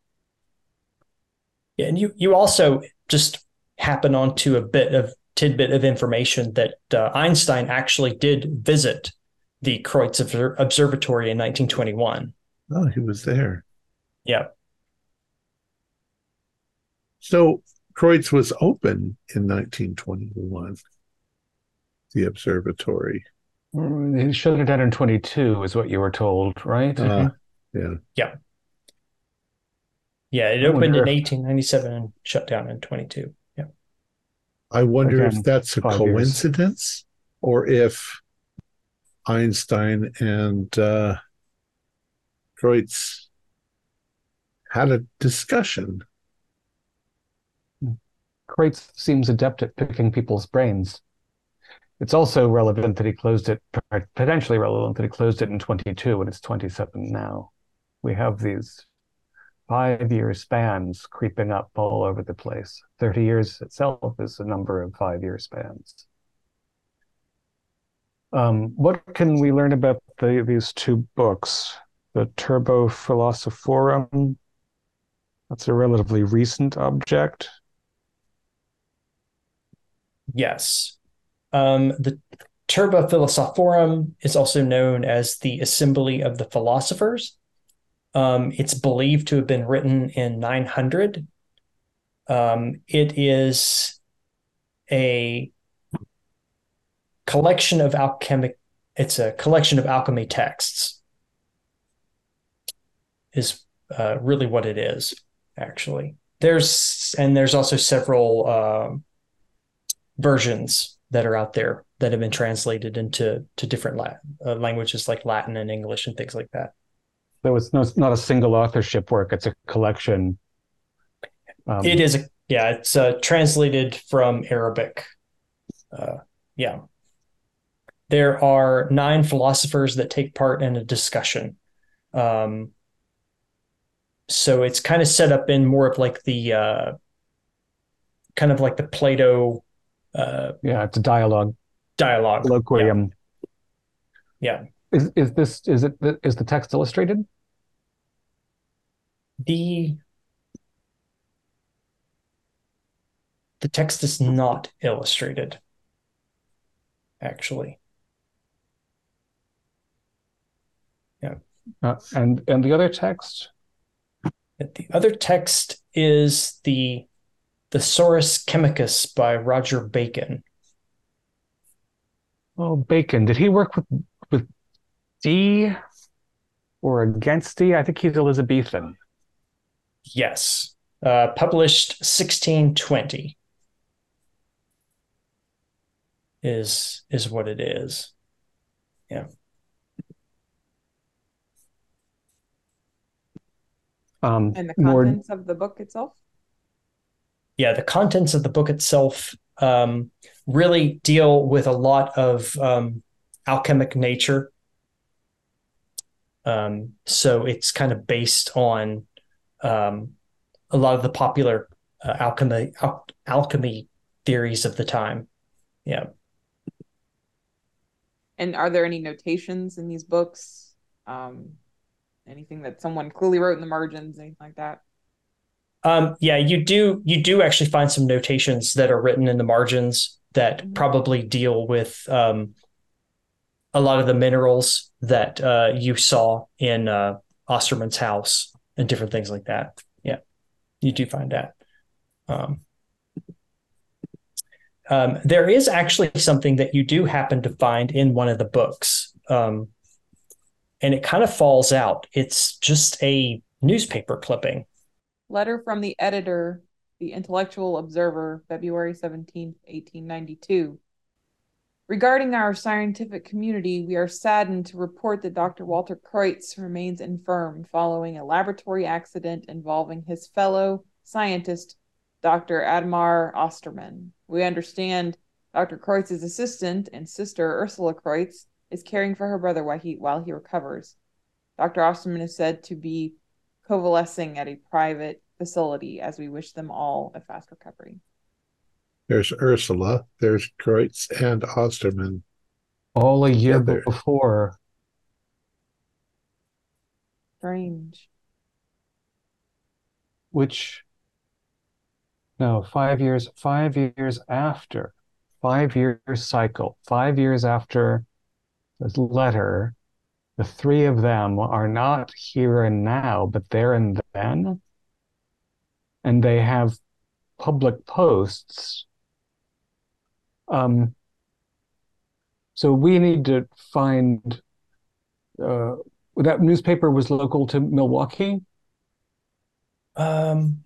Yeah, and you you also just happen onto a bit of tidbit of information that uh, Einstein actually did visit the Kreutz Observatory in 1921. Oh, he was there. Yeah. So Kreutz was open in 1921, the observatory. Mm, He shut it down in 22, is what you were told, right? Uh, yeah. Yeah, it I opened wonder in if- 1897 and shut down in 22. Yeah. I wonder Again, if that's a five years. coincidence or if Einstein and uh, Kreutz had a discussion. Kreutz seems adept at picking people's brains. It's also relevant that he closed it, potentially relevant that he closed it in 22 and it's 27 now. We have these five year spans creeping up all over the place. 30 years itself is a number of five year spans. Um, what can we learn about the, these two books? The Turba Philosophorum, that's a relatively recent object. Yes. Um, the Turba Philosophorum is also known as the Assembly of the Philosophers. Um, it's believed to have been written in 900. Um, it is a collection of alchemic. It's a collection of alchemy texts. Is uh, really what it is, actually. There's and there's also several uh, versions that are out there that have been translated into to different la- uh, languages like Latin and English and things like that. So it's no, not a single authorship work; it's a collection. Um, it is a yeah. It's uh, translated from Arabic. Uh, yeah, there are nine philosophers that take part in a discussion. Um, so it's kind of set up in more of like the uh, kind of like the Plato. Uh, yeah, it's a dialogue. Dialogue. Colloquium. Yeah. yeah. Is is this is it is the text illustrated? The the text is not illustrated actually. Yeah. Uh, and and the other text? The other text is the Thesaurus Chemicus by Roger Bacon. Oh, Bacon. Did he work with with Dee or against Dee? I think he's Elizabethan. Yes. Uh, published 1620 is is what it is. Yeah. Um, and the contents more... of the book itself? Yeah, the contents of the book itself um, really deal with a lot of um, alchemic nature. Um, so it's kind of based on um, a lot of the popular uh, alchemy al- alchemy theories of the time. Yeah. And are there any notations in these books? Um, anything that someone clearly wrote in the margins, anything like that? Um, yeah, you do. You do actually find some notations that are written in the margins that mm-hmm. probably deal with um, a lot of the minerals that uh, you saw in uh, Osterman's house and different things like that. Yeah, you do find that. Um, um, there is actually something that you do happen to find in one of the books, um, and it kind of falls out. It's just a newspaper clipping. Letter from the editor, the Intellectual Observer, February 17, 1892. Regarding our scientific community, we are saddened to report that Dr. Walter Kreutz remains infirm following a laboratory accident involving his fellow scientist, Dr. Admar Osterman. We understand Dr. Kreutz's assistant and sister, Ursula Kreutz, is caring for her brother while he, while he recovers. Dr. Osterman is said to be convalescing at a private facility as we wish them all a fast recovery. There's Ursula, there's Kreutz and Osterman. All a year together. before. Strange. Which, no, five years, five years after, five years cycle, five years after this letter, the three of them are not here and now, but there and then. And they have public posts um, so we need to find uh, that newspaper was local to Milwaukee. Um,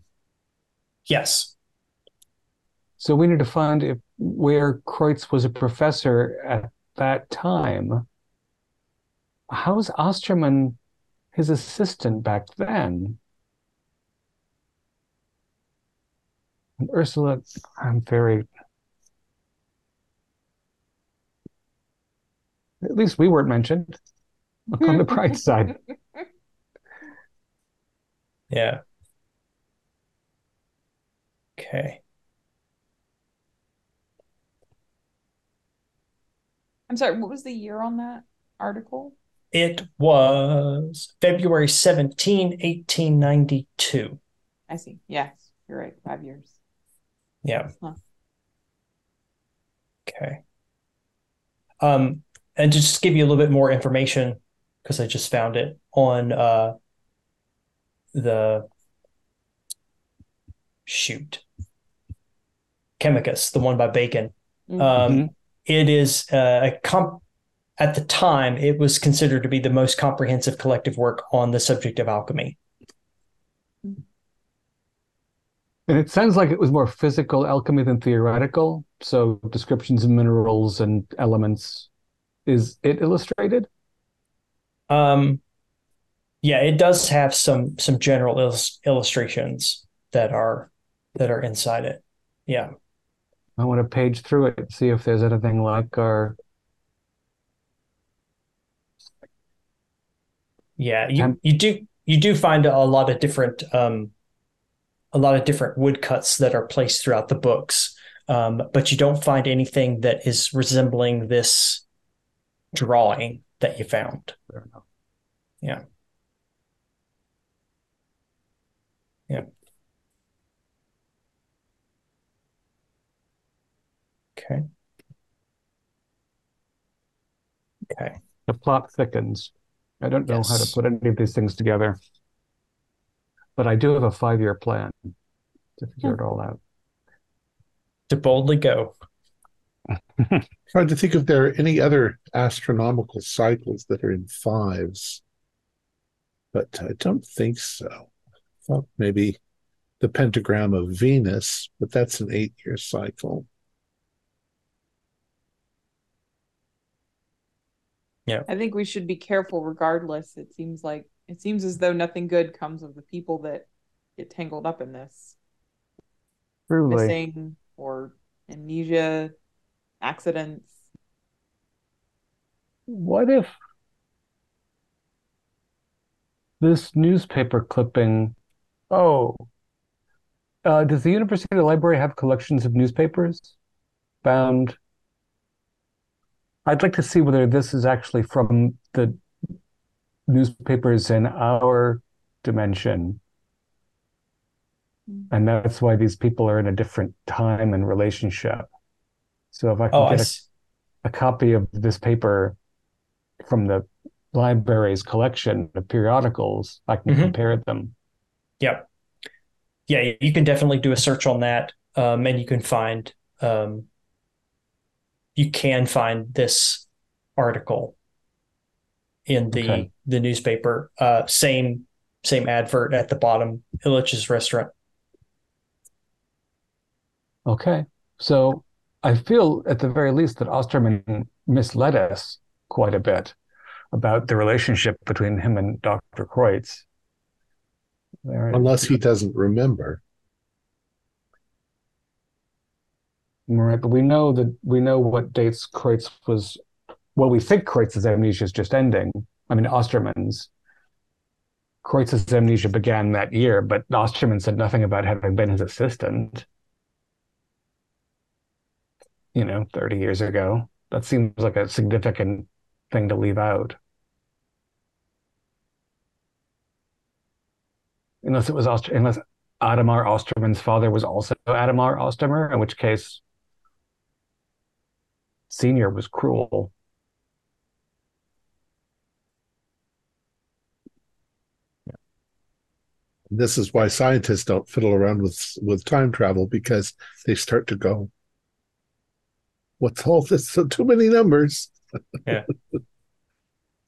yes. So we need to find if where Kreutz was a professor at that time. How's Osterman his assistant back then? And Ursula, I'm very. At least we weren't mentioned. Look on the bright side. Yeah. Okay. I'm sorry, what was the year on that article? It was February 17, 1892. I see. Yes, you're right. Five years. Yeah. Huh. Okay. Um, and to just give you a little bit more information, because I just found it on uh the shoot Chemicus, the one by Bacon. Mhm. Um, it is uh, a comp. At the time, it was considered to be the most comprehensive collective work on the subject of alchemy. And it sounds like it was more physical alchemy than theoretical. So descriptions of minerals and elements. Is it illustrated? Um, yeah, it does have some some general illus- illustrations that are that are inside it. Yeah. I want to page through it, and see if there's anything like our. Yeah, you, you do you do find a lot of different um a lot of different woodcuts that are placed throughout the books. Um, but you don't find anything that is resembling this drawing that you found. Fair enough. Yeah. Yeah. Okay. Okay. The plot thickens. I don't know how to put any of these things together. But I do have a five-year plan to figure it hmm. all out. To boldly go. Trying to think if there are any other astronomical cycles that are in fives, but I don't think so. Thought maybe the pentagram of Venus, but that's an eight-year cycle. I think we should be careful regardless. It seems like it seems as though nothing good comes of the people that get tangled up in this. Truly. Missing or amnesia, accidents. What if this newspaper clipping? Oh, uh, does the university library have collections of newspapers bound? I'd like to see whether this is actually from the newspapers in our dimension. And that's why these people are in a different time and relationship. So if I can Oh, get a s- a copy of this paper from the library's collection of periodicals, I can Mhm. compare them. Yep. Yeah, you can definitely do a search on that, um, and you can find um, you can find this article in the Okay. the newspaper. Uh, same same advert at the bottom, Illich's restaurant. Okay. So I feel at the very least that Osterman misled us quite a bit about the relationship between him and Dr. Kreutz. There- Unless he doesn't remember. Right, but we know that we know what dates Kreutz was. Well, we think Kreutz's amnesia is just ending. I mean, Osterman's. Kreutz's amnesia began that year, but Osterman said nothing about having been his assistant. You know, 30 years ago. That seems like a significant thing to leave out. Unless it was Oster, unless Adamar Osterman's father was also Adamar Ostermer, in which case Senior was cruel. This is why scientists don't fiddle around with with time travel because they start to go, "What's all this? So too many numbers." Yeah,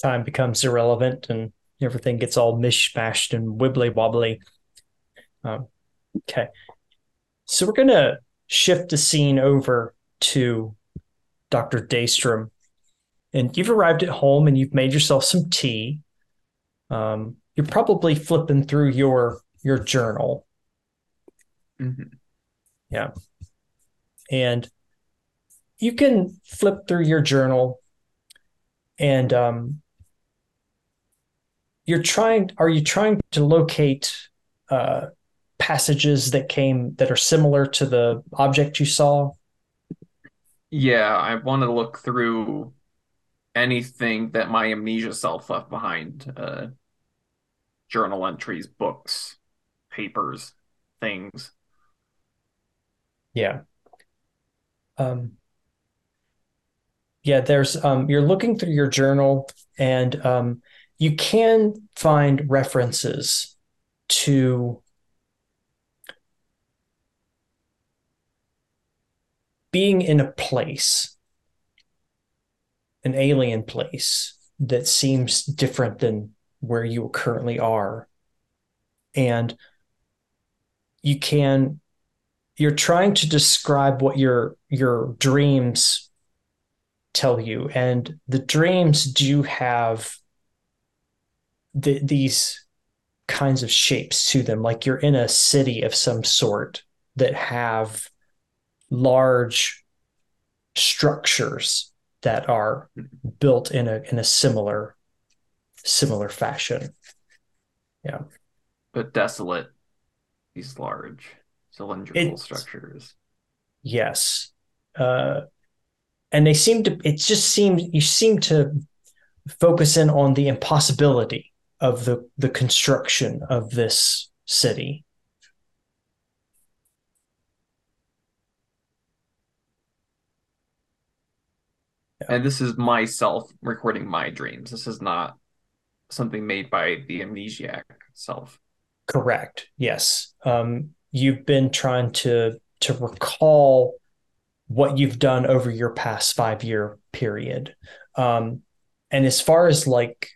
time becomes irrelevant, and everything gets all mishmashed and wibbly wobbly. Um, okay, so we're gonna shift the scene over to Dr. Daystrom. And you've arrived at home and you've made yourself some tea. Um, you're probably flipping through your your journal. Mhm. Yeah. And you can flip through your journal and um, you're trying are you trying to locate uh, passages that came that are similar to the object you saw Yeah, I want to look through anything that my amnesia self left behind. Uh, journal entries, books, papers, things. Yeah. Um, yeah, there's um, you're looking through your journal and um, you can find references to being in a place, an alien place that seems different than where you currently are. And you can you're trying to describe what your your dreams tell you and the dreams do have the, these kinds of shapes to them like you're in a city of some sort that have large structures that are built in a in a similar similar fashion yeah but desolate. These large cylindrical It's- structures. Yes. Uh, and they seem to, it just seems, you seem to focus in on the impossibility of the, the construction of this city. And this is myself recording my dreams. This is not something made by the amnesiac self. Correct. Yes. Um, you've been trying to, to recall what you've done over your past five year period. Um, and as far as like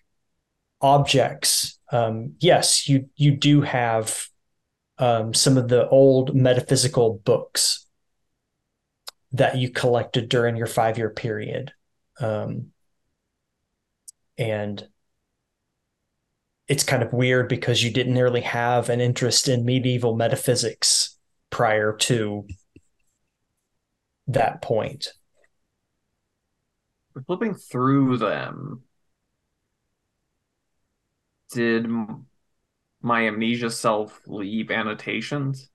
objects, um, yes, you you do have um, some of the old metaphysical books that you collected during your five year period, um, and it's kind of weird because you didn't really have an interest in medieval metaphysics prior to that point. Flipping through them, did my amnesia self leave annotations?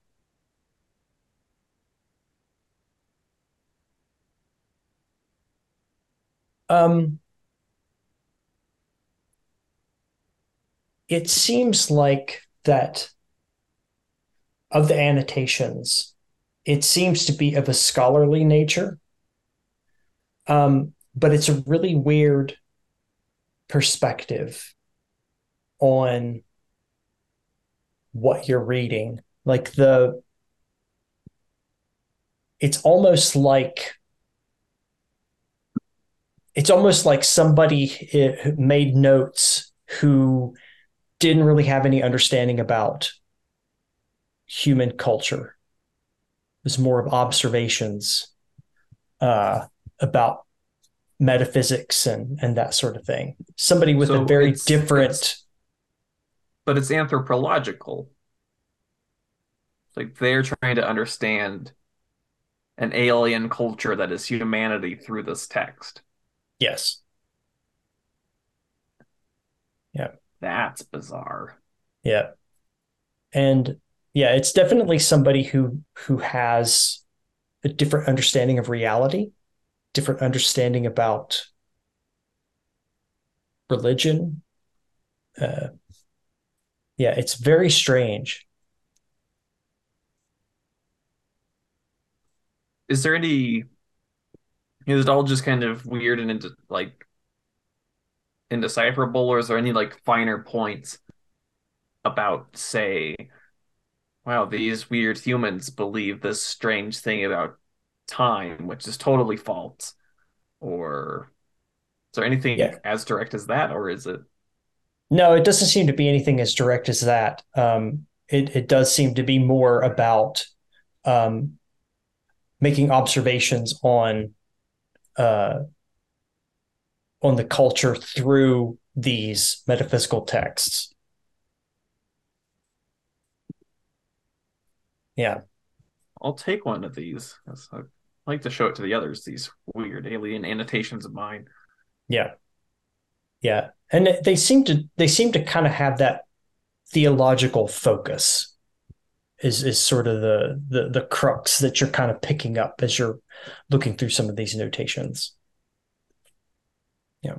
Um, it seems like that of the annotations, it seems to be of a scholarly nature. Um, but it's a really weird perspective on what you're reading. Like the, it's almost like it's almost like somebody eh, made notes who didn't really have any understanding about human culture. It was more of observations uh, about metaphysics and and that sort of thing. Somebody with So a very it's- different. it's- But it's anthropological. Like they're trying to understand an alien culture that is humanity through this text. Yes. Yeah. That's bizarre. Yeah. And yeah, it's definitely somebody who who has a different understanding of reality, different understanding about religion. Uh, yeah, it's very strange. Is there any is it all just kind of weird and into like indecipherable, or is there any like finer points about, say, wow, these weird humans believe this strange thing about time, which is totally false? Or is there anything Yeah. as direct as that, or is it No, it doesn't seem to be anything as direct as that. Um, it it does seem to be more about um, making observations on uh, on the culture through these metaphysical texts. Yeah, I'll take one of these. I'd like to show it to the others. These weird alien annotations of mine. Yeah, yeah, and they seem to they seem to kind of have that theological focus. Is is sort of the the the crux that you're kind of picking up as you're looking through some of these notations. Yeah.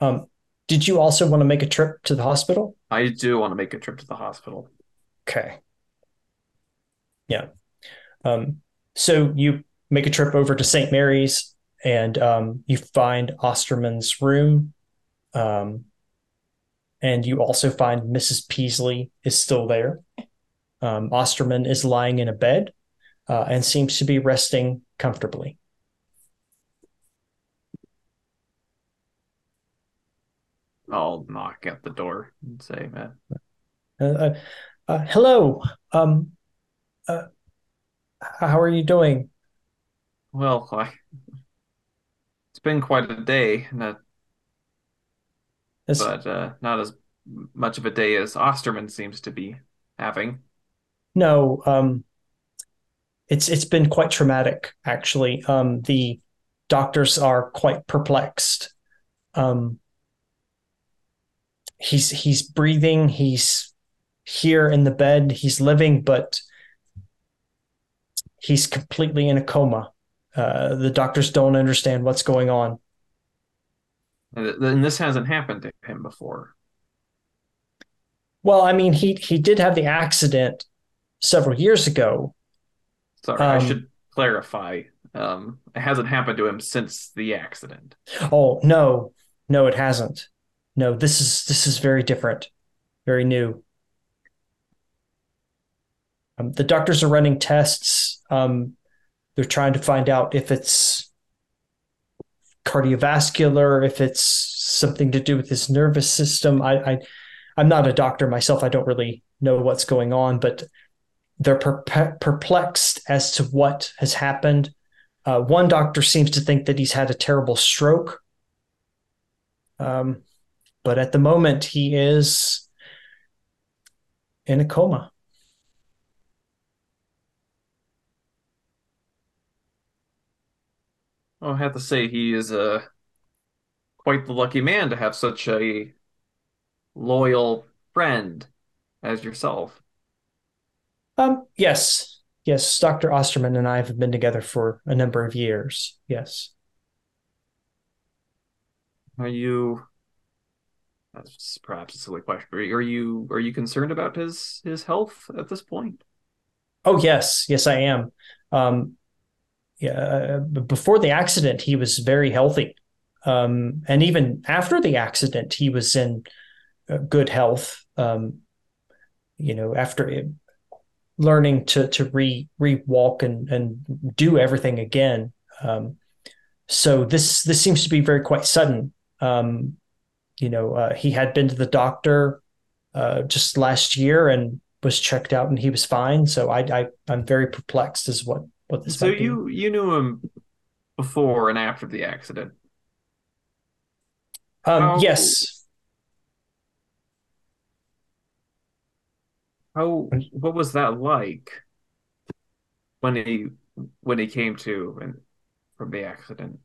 Um, did you also want to make a trip to the hospital? I do want to make a trip to the hospital. Okay. Yeah. Um, so you make a trip over to St. Mary's and um, you find Osterman's room. Um, and you also find Mrs. Peasley is still there. Um, Osterman is lying in a bed uh, and seems to be resting comfortably. I'll knock at the door and say, "Man, uh, uh, uh, hello. Um, uh, how are you doing?" Well, I, it's been quite a day, but uh, not as much of a day as Osterman seems to be having. No, um, it's it's been quite traumatic, actually. Um, the doctors are quite perplexed. Um, he's he's breathing he's here in the bed he's living but he's completely in a coma uh, the doctors don't understand what's going on and this hasn't happened to him before. Well i mean he he did have the accident several years ago. Sorry um, i should clarify. Um, it hasn't happened to him since the accident. Oh no. No it hasn't. No, this is this is very different, very new. Um, the doctors are running tests. Um, they're trying to find out if it's cardiovascular, if it's something to do with his nervous system. I, I I'm not a doctor myself. I don't really know what's going on, but they're perplexed as to what has happened. Uh, one doctor seems to think that he's had a terrible stroke. Um, but at the moment, he is in a coma. I have to say he is a uh, quite the lucky man to have such a loyal friend as yourself. Um, yes, yes. Doctor Osterman and I have been together for a number of years. Yes. Are you that's perhaps a silly question. Are you are you concerned about his his health at this point? Oh yes, yes I am. Um, uh, before the accident, he was very healthy, um, and even after the accident, he was in uh, good health. Um, you know, after learning to to re re walk and and do everything again. Um, so this this seems to be very quite sudden. Um, you know, uh, he had been to the doctor uh, just last year and was checked out and he was fine. So I, I, I am very perplexed as what So you be. you knew him before and after the accident. Um. How, yes. How what was that like when he when he came to and from the accident?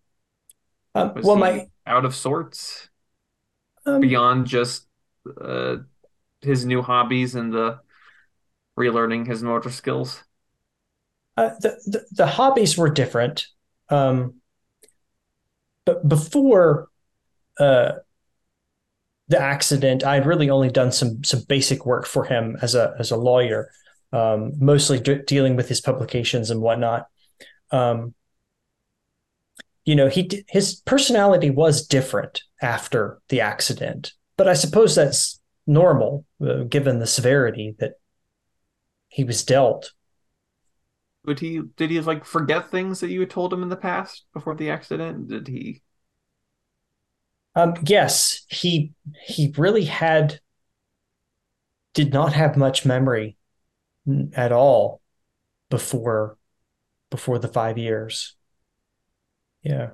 Um, well, my out of sorts um, beyond just uh, his new hobbies and the relearning his motor skills? Uh, the, the, the hobbies were different, um, but before uh, the accident, I had really only done some some basic work for him as a as a lawyer, um, mostly dealing with his publications and whatnot. Um, you know, he his personality was different after the accident, but I suppose that's normal uh, given the severity that he was dealt. Would he did he like forget things that you had told him in the past before the accident? Did he? Um, yes, he he really had did not have much memory at all before before the five years. Yeah.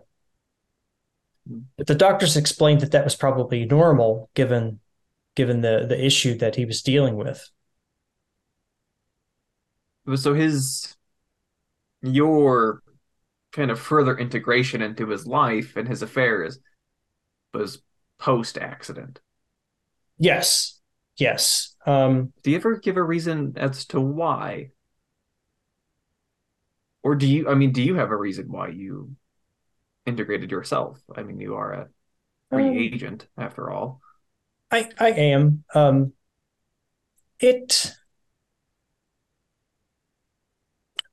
But the doctors explained that that was probably normal given given the the issue that he was dealing with. so his your kind of further integration into his life and his affairs was post accident. Yes. Yes. Um, do you ever give a reason as to why? Or do you I mean, do you have a reason why you integrated yourself? I mean, you are a free um, agent after all. I I am. Um it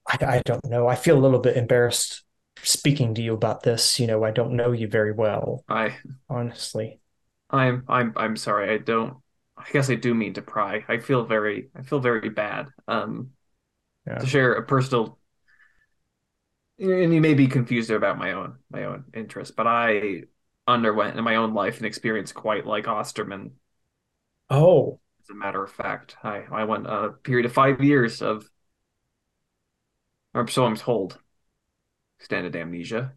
I, I don't know. I feel a little bit embarrassed speaking to you about this. You know, I don't know you very well. I honestly. I'm I'm I'm sorry. I don't I guess I do mean to pry. I feel very I feel very bad. Um yeah. to share a personal and you may be confused about my own my own interest, but I underwent in my own life an experience quite like Osterman. Oh. As a matter of fact. I, I went a period of five years of or so I'm told. Standard amnesia.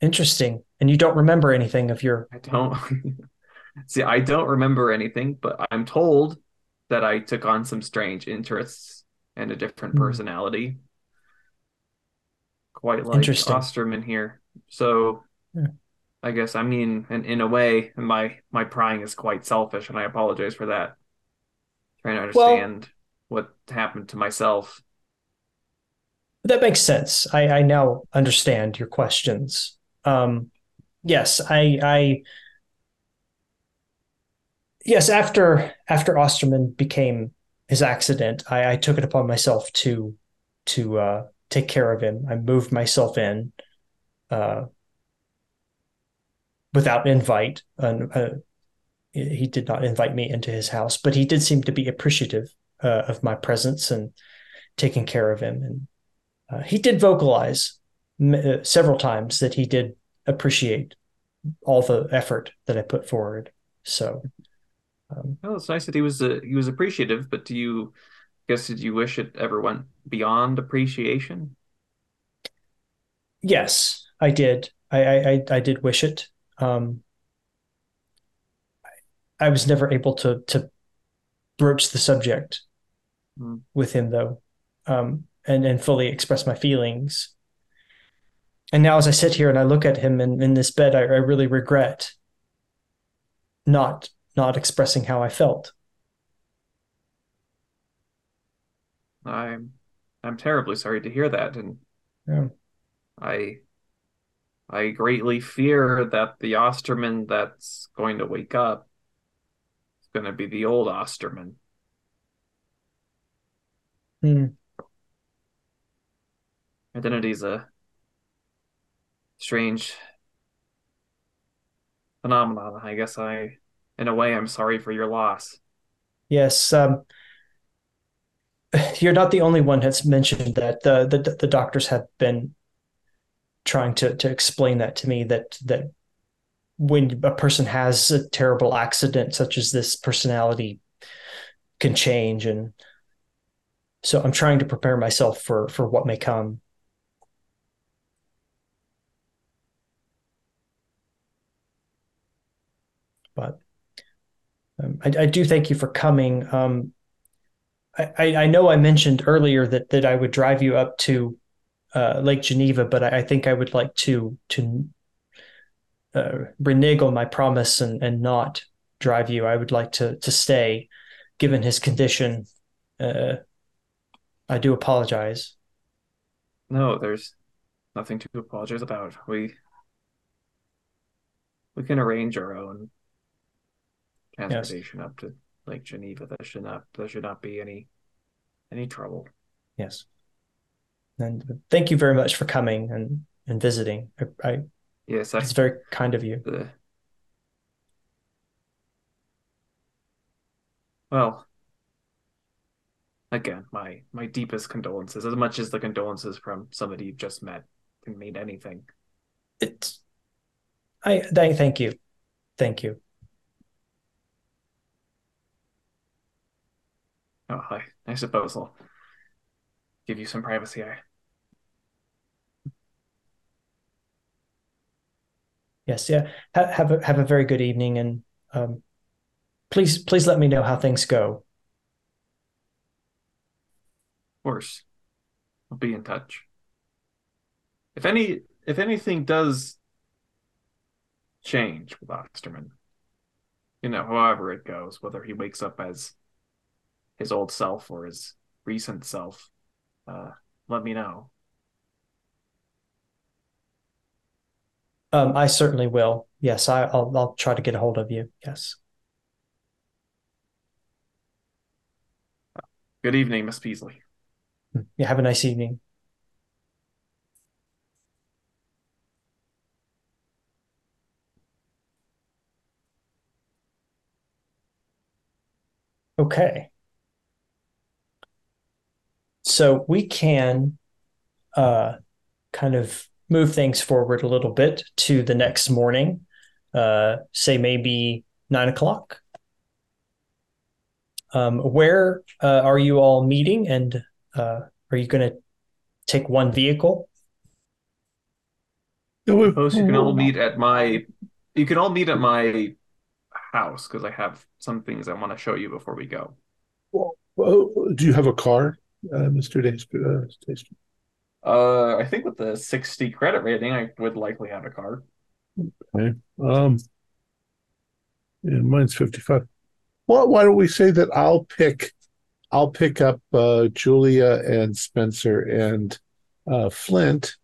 Interesting. And you don't remember anything of your I don't see I don't remember anything, but I'm told that I took on some strange interests and a different mm. personality. Quite like Osterman here. So yeah. I guess I mean in, in a way my my prying is quite selfish and I apologize for that. Trying to understand well, what happened to myself that makes sense. I, I now understand your questions. Um, yes, I, I, yes, after after Osterman became his accident, I, I took it upon myself to to uh, take care of him. I moved myself in uh, without invite. Uh, he did not invite me into his house, but he did seem to be appreciative uh, of my presence and taking care of him. And uh, he did vocalize uh, several times that he did appreciate all the effort that I put forward. So, um, well, it's nice that he was uh, he was appreciative. But do you I guess did you wish it ever went beyond appreciation? Yes, I did. I I, I did wish it. Um, I was never able to to broach the subject mm. with him though. Um, and and fully express my feelings. And now, as I sit here and I look at him in, in this bed, I, I really regret not not expressing how I felt. I'm I'm terribly sorry to hear that, and yeah. I I greatly fear that the Osterman that's going to wake up is going to be the old Osterman. Hmm identity is a strange phenomenon. I guess I, in a way, I'm sorry for your loss. Yes, um, you're not the only one that's mentioned that. The, the the doctors have been trying to to explain that to me that that when a person has a terrible accident such as this, personality can change, and so I'm trying to prepare myself for for what may come. But um, I, I, do thank you for coming. Um, I, I, know I mentioned earlier that that I would drive you up to uh, Lake Geneva, but I, I, think I would like to to uh, renege on my promise and and not drive you. I would like to to stay, given his condition. Uh, I do apologize. No, there's nothing to apologize about. We we can arrange our own transportation yes. up to Lake Geneva. There should not there should not be any any trouble. Yes. And thank you very much for coming and and visiting. I, I yes, I, it's very kind of you. The, well, again, my my deepest condolences. As much as the condolences from somebody you've just met can mean anything. It's. I thank you, thank you. Oh, I, I suppose I'll give you some privacy. I... Yes, yeah. Have, have a have a very good evening, and um, please please let me know how things go. Of course. I'll be in touch. If any if anything does change with Osterman, you know, however it goes, whether he wakes up as his old self or his recent self, uh, let me know. Um, I certainly will. Yes, I, will I'll try to get a hold of you. Yes. Good evening, Miss Peasley. Yeah, have a nice evening. Okay. So we can uh, kind of move things forward a little bit to the next morning, uh, say maybe nine o'clock. Um, where uh, are you all meeting, and uh, are you going to take one vehicle? Suppose you can all meet at my. You can all meet at my house because I have some things I want to show you before we go. Well, well, do you have a car, uh, Mr. Dace? Uh, I think with the 60 credit rating, I would likely have a car. Okay. Um, yeah, mine's 55. Well, why don't we say that I'll pick, I'll pick up uh, Julia and Spencer and uh, Flint,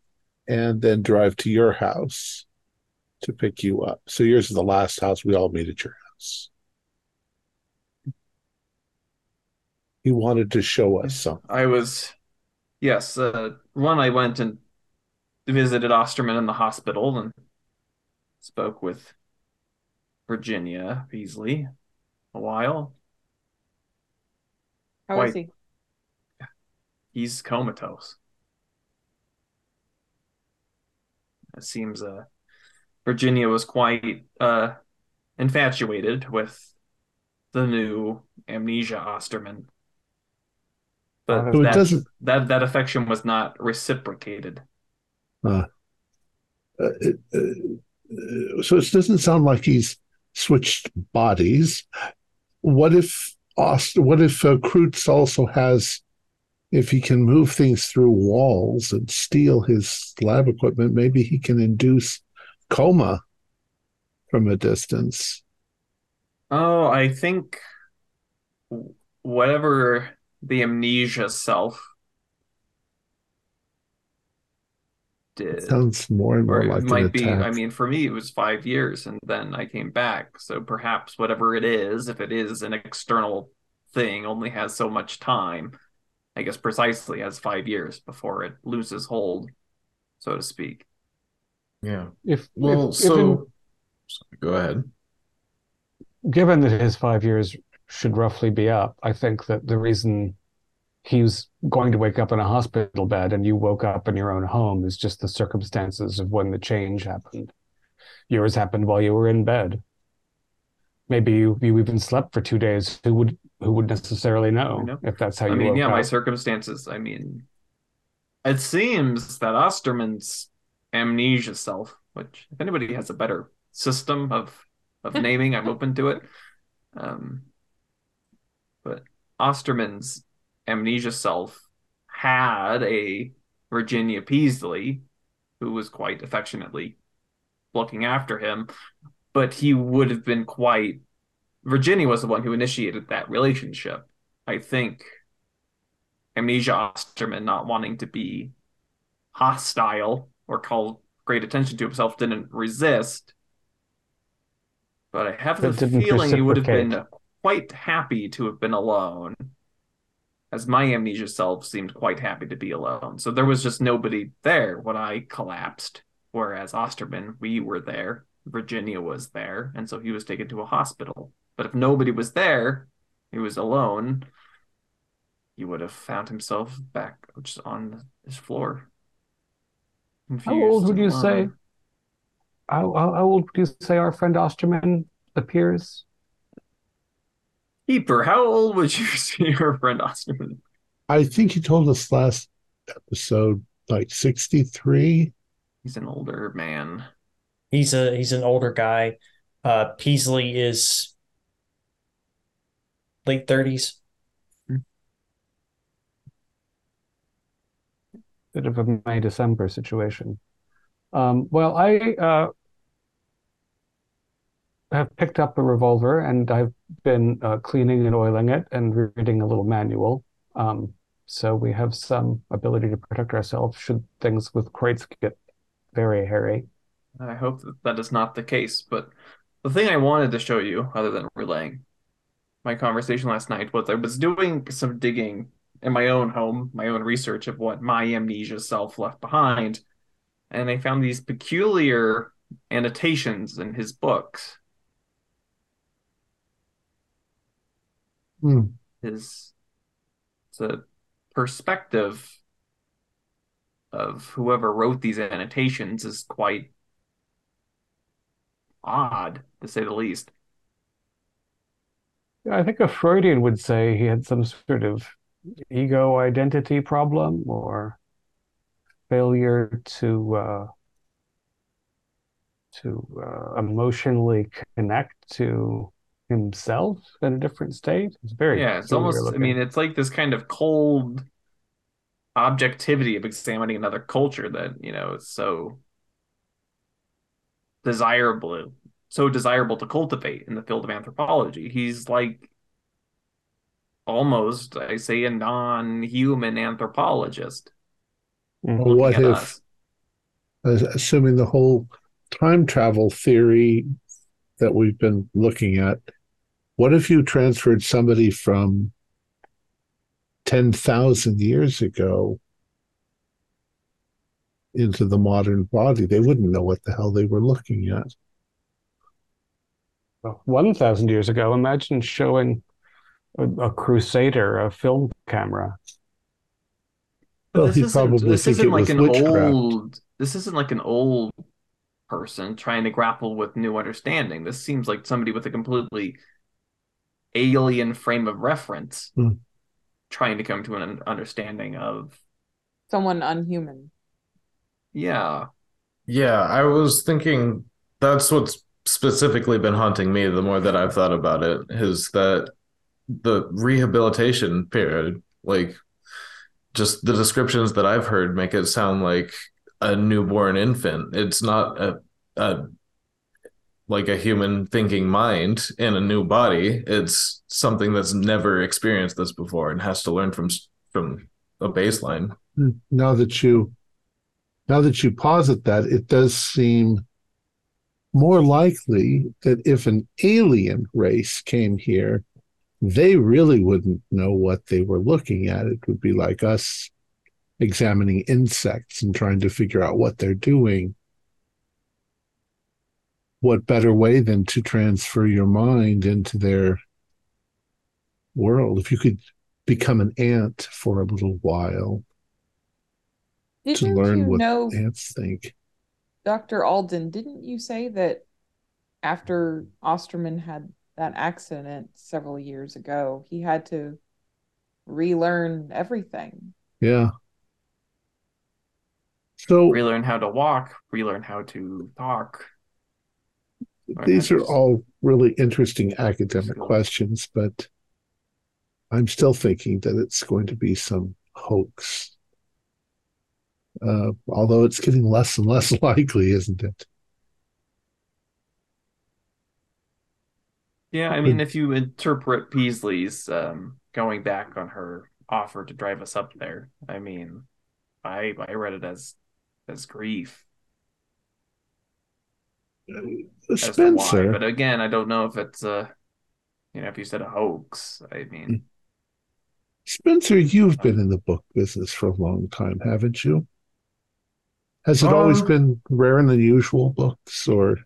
and then drive to your house to pick you up. So yours is the last house. We all meet at your house. He wanted to show us something. I was yes, uh, one I went and visited Osterman in the hospital and spoke with Virginia Peasley a while. How Quite, is he? He's comatose. It seems uh, Virginia was quite uh, infatuated with the new amnesia Osterman but so that, that that affection was not reciprocated. Uh, uh, it, uh, so it doesn't sound like he's switched bodies. What if Ost- What if uh, Kreutz also has? If he can move things through walls and steal his lab equipment, maybe he can induce coma from a distance. Oh, I think whatever the amnesia self did. Sounds more and more like it might be. I mean, for me, it was five years, and then I came back. So perhaps whatever it is, if it is an external thing, only has so much time. I guess precisely has five years before it loses hold, so to speak. Yeah. If well, if, so if in, go ahead. Given that his five years should roughly be up. I think that the reason he was going to wake up in a hospital bed and you woke up in your own home is just the circumstances of when the change happened. Yours happened while you were in bed. Maybe you, you even slept for two days. Who would who would necessarily know, know. if that's how you? I mean, yeah, up? my circumstances. I mean, it seems that Osterman's amnesia self, which if anybody has a better system of of naming, I'm open to it. Um, but Osterman's amnesia self had a Virginia Peasley who was quite affectionately looking after him, but he would have been quite. Virginia was the one who initiated that relationship. I think Amnesia Osterman not wanting to be hostile or call great attention to himself didn't resist. But I have the feeling he would have been quite happy to have been alone, as my amnesia self seemed quite happy to be alone. So there was just nobody there when I collapsed. Whereas Osterman, we were there, Virginia was there, and so he was taken to a hospital. But if nobody was there, he was alone, he would have found himself back just on his floor. How old would you say? How, how, how old would you say our friend Osterman appears? Keeper, how old would you say your friend Osterman? I think he told us last episode like 63. He's an older man. He's a he's an older guy. Uh Peasley is late 30s. bit of a May December situation. Um, well, I uh, have picked up a revolver and I've been uh, cleaning and oiling it and reading a little manual. Um, so we have some ability to protect ourselves should things with Kreutz get very hairy. I hope that that is not the case. But the thing I wanted to show you, other than relaying my conversation last night, was I was doing some digging in my own home, my own research of what my amnesia self left behind, and I found these peculiar annotations in his books. Hmm. His it's a perspective of whoever wrote these annotations is quite odd, to say the least. I think a Freudian would say he had some sort of ego identity problem or failure to uh, to uh, emotionally connect to himself in a different state. It's very Yeah, it's peculiar almost, I mean, it's like this kind of cold objectivity of examining another culture that, you know, is so desirable, so desirable to cultivate in the field of anthropology. He's like almost, I say, a non-human anthropologist. Mhm. Well, what if, us. assuming the whole time travel theory that we've been looking at, what if you transferred somebody from 10,000 years ago into the modern body? They wouldn't know what the hell they were looking at. Well, 1,000 years ago, imagine showing a, a crusader a film camera. Well, this he'd isn't probably this think it isn't like was an witchcraft. old this isn't like an old person trying to grapple with new understanding. This seems like somebody with a completely alien frame of reference Hmm. trying to come to an understanding of Someone unhuman. yeah. Yeah, I was thinking that's what's specifically been haunting me the more that I've thought about it is that the rehabilitation period, like just the descriptions that I've heard make it sound like a newborn infant. It's not a, a like a human thinking mind in a new body. It's something that's never experienced this before and has to learn from from a baseline. Hmm. Now that you now that you posit that, it does seem more likely that if an alien race came here, they really wouldn't know what they were looking at. It would be like us examining insects and trying to figure out what they're doing. What better way than to transfer your mind into their world? If you could become an ant for a little while to Didn't learn you what know, ants think. Dr. Alden, didn't you say that after Osterman had that accident several years ago, he had to relearn everything? Yeah. So Relearn how to walk, relearn how to talk. These are all really interesting academic questions, but I'm still thinking that it's going to be some hoax. Uh, although it's getting less and less likely, isn't it? Yeah, I mean, if you interpret Peasley's um, going back on her offer to drive us up there, I mean, I I read it as as grief as to why. Spencer, But again, I don't know if it's a, you know, if you said a hoax. I mean, Spencer, you've been in the book business for a long time, haven't you? Has it always Um, been rare and unusual books, or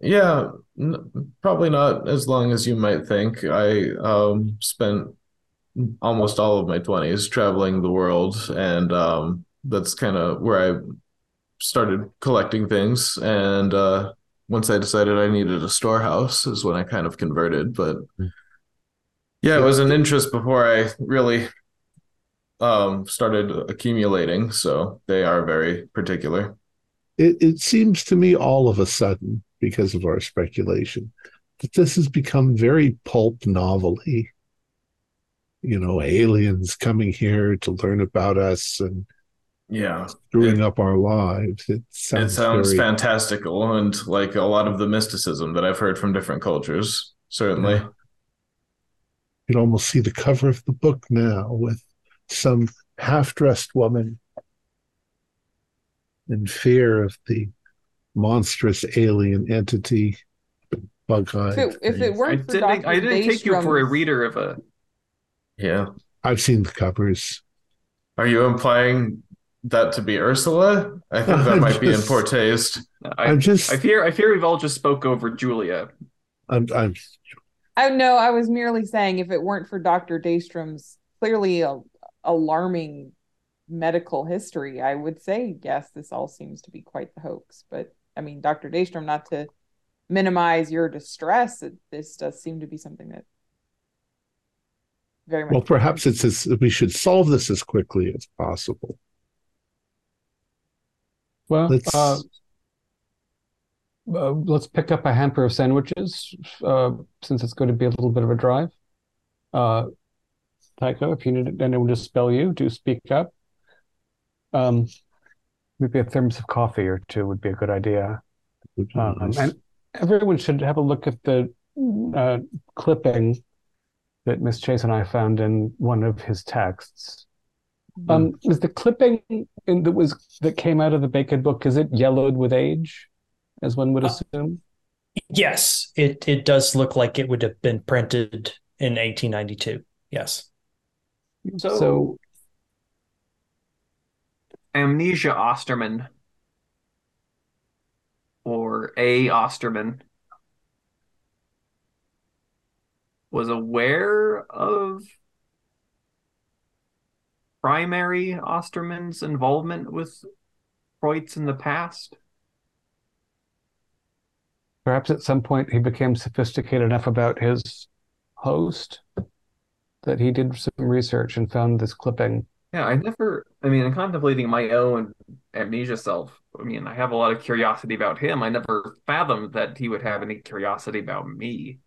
Yeah, n- probably not as long as you might think. I um, spent almost all of my 20s traveling the world, and um, that's kind of where I started collecting things. And uh, once I decided I needed a storehouse, is when I kind of converted. But yeah, it was an interest before I really um, started accumulating. So they are very particular. it, it seems to me all of a sudden, because of our speculation, that this has become very pulp novelty. You know, aliens coming here to learn about us and Yeah. screwing up our lives. It sounds, it sounds very, fantastical and like a lot of the mysticism that I've heard from different cultures. Certainly. Yeah. You can almost see the cover of the book now with some half-dressed woman in fear of the monstrous alien entity, bug-eyed. If it, if it weren't for didn't, Dr. I didn't take you for a reader of a. Yeah. I've seen the covers. Are you implying that to be Ursula? I think that I'm might be in poor taste. I, I'm just, I fear I fear we've all just spoke over Julia. I'm, I'm, oh, I know. I was merely saying if it weren't for Dr. Daystrom's clearly a, alarming medical history, I would say yes, this all seems to be quite the hoax. But I mean, Dr. Daystrom, not to minimize your distress, it, this does seem to be something that very much. well, perhaps it's as, we should solve this as quickly as possible. Well, Let's, uh, uh, let's pick up a hamper of sandwiches, uh, since it's going to be a little bit of a drive. Uh, Tycho, if you need anyone to spell you, do speak up. Um, maybe a thermos of coffee or two would be a good idea. Um, nice. and everyone should have a look at the uh, clipping that Miss Chase and I found in one of his texts. Um, is the clipping in, that was that came out of the Bacon book, is it yellowed with age, as one would Uh, assume? Yes, it it does look like it would have been printed in 1892. Yes. So, So, Amnesia Osterman or A. Osterman was aware of primary Osterman's involvement with Kreutz in the past. perhaps at some point he became sophisticated enough about his host that he did some research and found this clipping. Yeah, I never, I mean, in contemplating my own amnesia self, I mean, I have a lot of curiosity about him. I never fathomed that he would have any curiosity about me.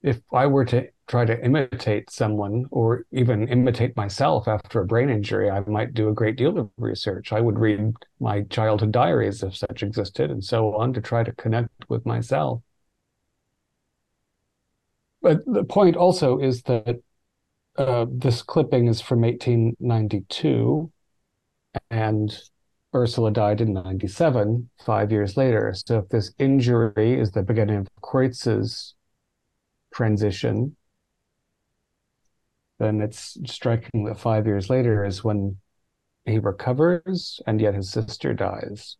If I were to try to imitate someone or even imitate myself after a brain injury, I might do a great deal of research. I would read my childhood diaries if such existed and so on to try to connect with myself. But the point also is that uh, this clipping is from 1892 and Ursula died in 97, five years later. So if this injury is the beginning of Kreutz's transition, then it's striking that five years later is when he recovers and yet his sister dies.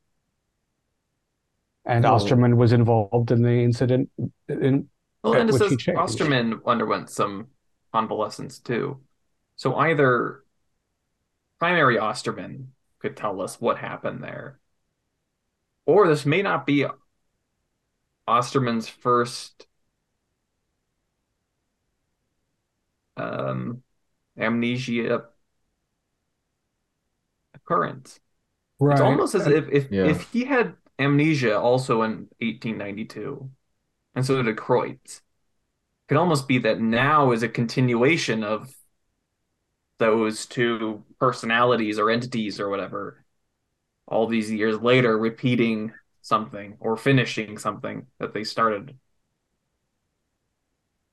And Oh. Osterman was involved in the incident in Well, and it says. Osterman underwent some convalescence too. So either primary Osterman could tell us what happened there, or this may not be Osterman's first um, amnesia occurrence. It's almost as if if, Yeah. if he had amnesia also in 1892, and so did Kreutz, it could almost be that now is a continuation of those two personalities or entities or whatever, all these years later, repeating something or finishing something that they started.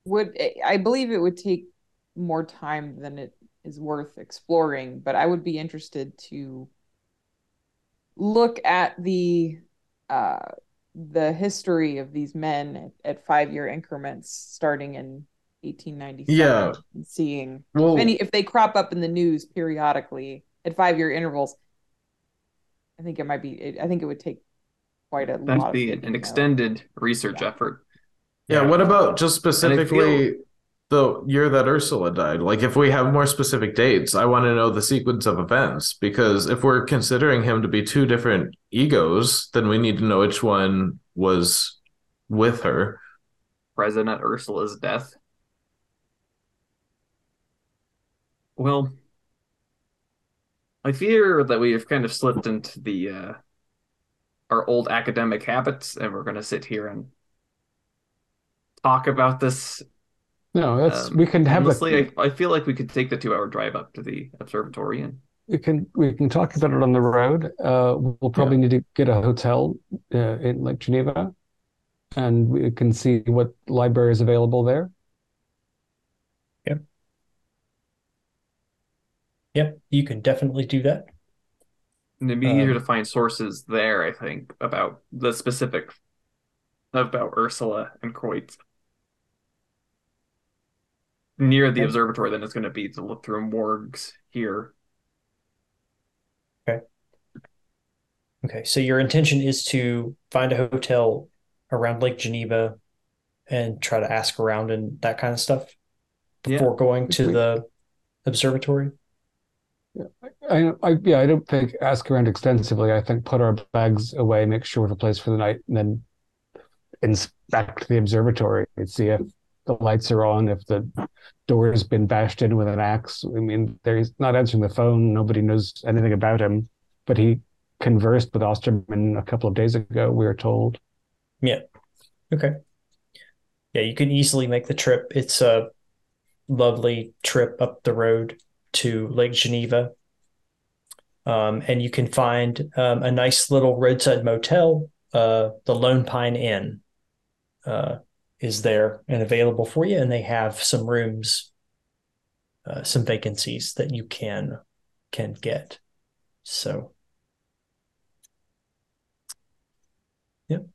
would I believe it would take more time than it is worth exploring, but I would be interested to look at the uh the history of these men at, at five year increments starting in 1897 Yeah. and seeing Well, if any if they crop up in the news periodically at five year intervals. I think it might be it, I think it would take quite a lot That'd of be digging, an though. extended research Yeah. effort. yeah, what about just specifically feel- the year that Ursula died? Like, if we have more specific dates, I want to know the sequence of events because if we're considering him to be two different egos, then we need to know which one was with her. present at Ursula's death. Well, I fear that we have kind of slipped into the uh, our old academic habits, and we're going to sit here and talk about this no, that's um, we can have endlessly. the I, I feel like we could take the two-hour drive up to the observatory and we can we can talk about it on the road. Uh, we'll probably need to get a hotel uh, in Lake Geneva, and we can see what library is available there. Yep. Yep, you can definitely do that. And it'd be easier Um, to find sources there, I think, about the specific about Ursula and Kreutz near the Okay. observatory than it's going to be to look through morgues here. Okay, Okay. so your intention is to find a hotel around Lake Geneva and try to ask around and that kind of stuff Yeah. before going to We- the observatory. I, I yeah, I don't think ask around extensively. I think put our bags away, make sure we have a place for the night, and then inspect the observatory and see if the lights are on, if the door has been bashed in with an axe. I mean, there's not answering the phone. Nobody knows anything about him, but he conversed with Osterman a couple of days ago. We were told. Yeah. Okay. Yeah, you can easily make the trip. It's a lovely trip up the road to Lake Geneva. Um, and you can find um, a nice little roadside motel. Uh, the Lone Pine Inn uh, is there and available for you, and they have some rooms, uh, some vacancies that you can can get. So, yep.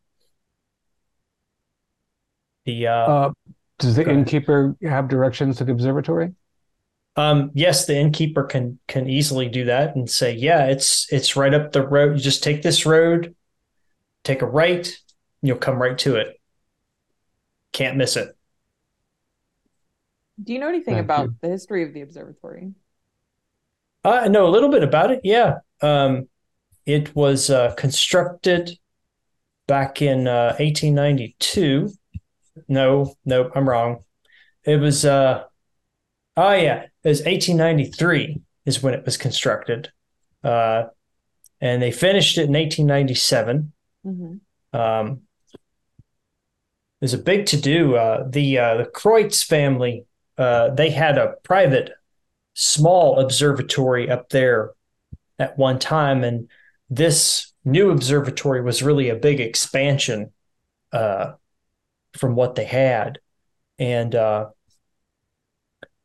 The uh, Uh, does the innkeeper have directions to the observatory? Um, yes, the innkeeper can can easily do that and say, yeah, it's it's right up the road. You just take this road, take a right, and you'll come right to it. Can't miss it. Do you know anything Thank about you. the history of the observatory? Uh, I know a little bit about it. Yeah. Um, it was uh, constructed back in uh, 1892. No, no, I'm wrong. It was, uh, oh, yeah, it was 1893 is when it was constructed. Uh, and they finished it in 1897. hmm Um, there's a big to do. Uh, the uh, the Kreutz family uh, they had a private small observatory up there at one time, and this new observatory was really a big expansion uh, from what they had, and uh,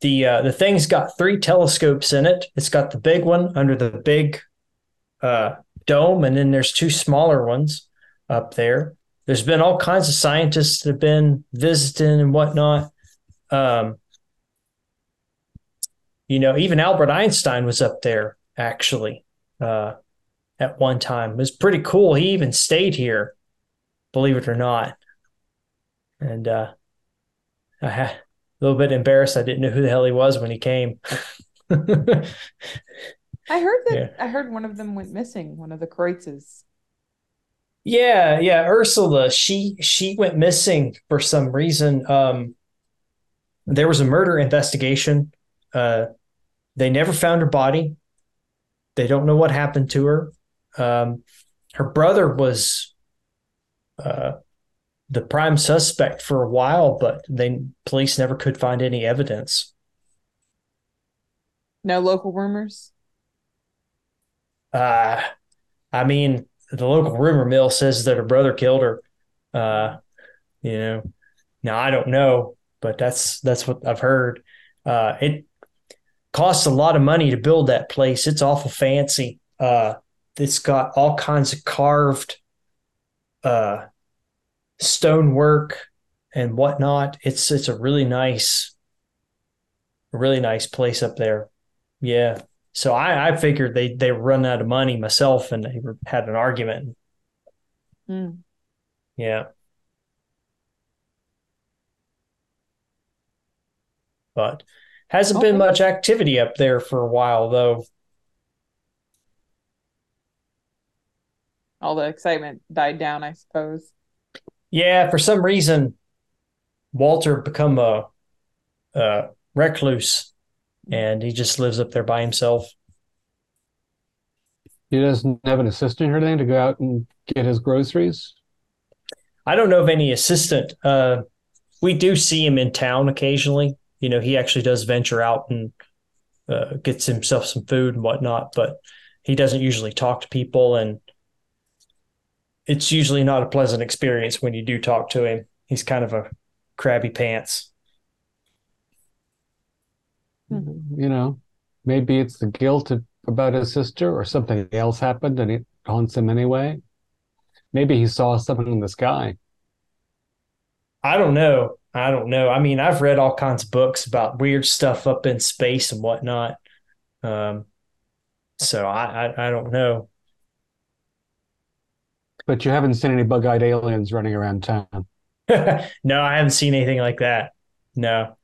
the uh, the thing's got three telescopes in it. It's got the big one under the big dome, and then there's two smaller ones up there. There's been all kinds of scientists that have been visiting and whatnot. Um, you know, even Albert Einstein was up there actually uh, at one time. It was pretty cool. He even stayed here, believe it or not. And uh, I ha- a little bit embarrassed. I didn't know who the hell he was when he came. I heard that. Yeah. I heard one of them went missing. One of the Kreutzes. Yeah, yeah, Ursula, she she went missing for some reason. Um there was a murder investigation. Uh they never found her body. They don't know what happened to her. Um her brother was uh the prime suspect for a while, but they police never could find any evidence. No local rumors. Uh I mean, the local rumor mill says that her brother killed her. Uh, you know, now I don't know, but that's that's what I've heard. Uh, it costs a lot of money to build that place. It's awful fancy. Uh, it's got all kinds of carved uh, stonework and whatnot. It's it's a really nice, really nice place up there. Yeah. So I, I figured they they run out of money myself, and they were, had an argument. Mm. Yeah. But hasn't been much activity up there for a while though. All the excitement died down, I suppose. Yeah, for some reason, Walter become a, a recluse, and he just lives up there by himself. He doesn't have an assistant or anything to go out and get his groceries. I don't know of any assistant. Uh, we do see him in town occasionally. You know, he actually does venture out and uh, gets himself some food and whatnot, but he doesn't usually talk to people, and it's usually not a pleasant experience when you do talk to him. He's kind of a crabby pants. You know, maybe it's the guilt of, about his sister, or something else happened and it haunts him anyway. Maybe he saw something in the sky. I don't know. I don't know. I mean, I've read all kinds of books about weird stuff up in space and whatnot. Um, so I, I, I don't know. But you haven't seen any bug-eyed aliens running around town. no, I haven't seen anything like that. No,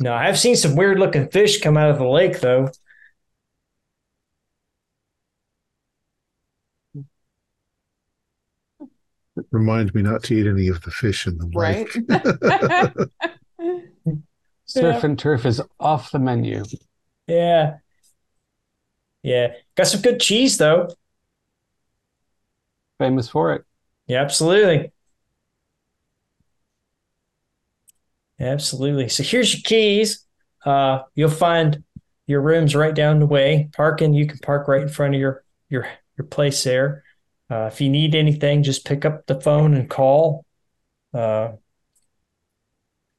no, I've seen some weird looking fish come out of the lake though. Remind me not to eat any of the fish in the lake. Right? Surf Yeah. and turf is off the menu. Yeah, yeah, got some good cheese though. Famous for it. Yeah, absolutely. Absolutely. So here's your keys. Uh, you'll find your rooms right down the way. Parking, you can park right in front of your your your place there. Uh, if you need anything, just pick up the phone and call. Uh,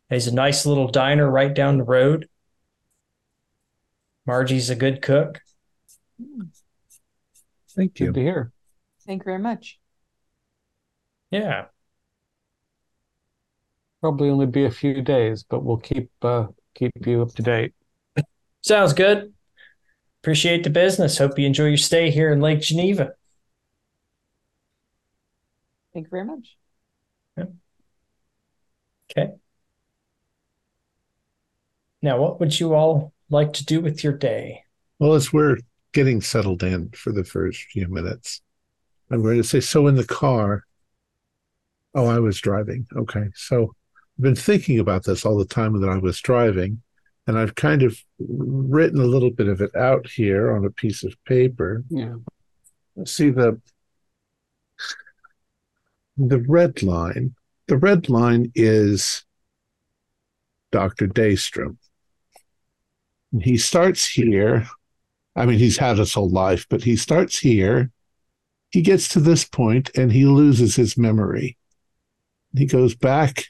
there's a nice little diner right down the road. Margie's a good cook. Thank you. Good you. to hear. Thank you very much. Yeah. Probably only be a few days, but we'll keep uh, keep you up to date. Sounds good. Appreciate the business. Hope you enjoy your stay here in Lake Geneva. Thank you very much. Okay. Now, what would you all like to do with your day? Well, as we're getting settled in for the first few minutes, I'm going to say, so in the car, oh, I was driving. Okay. So I've been thinking about this all the time that I was driving, and I've kind of written a little bit of it out here on a piece of paper. Yeah. See the the red line. The red line is Dr. Daystrom. He starts here. I mean, he's had his whole life, but he starts here. He gets to this point and he loses his memory. He goes back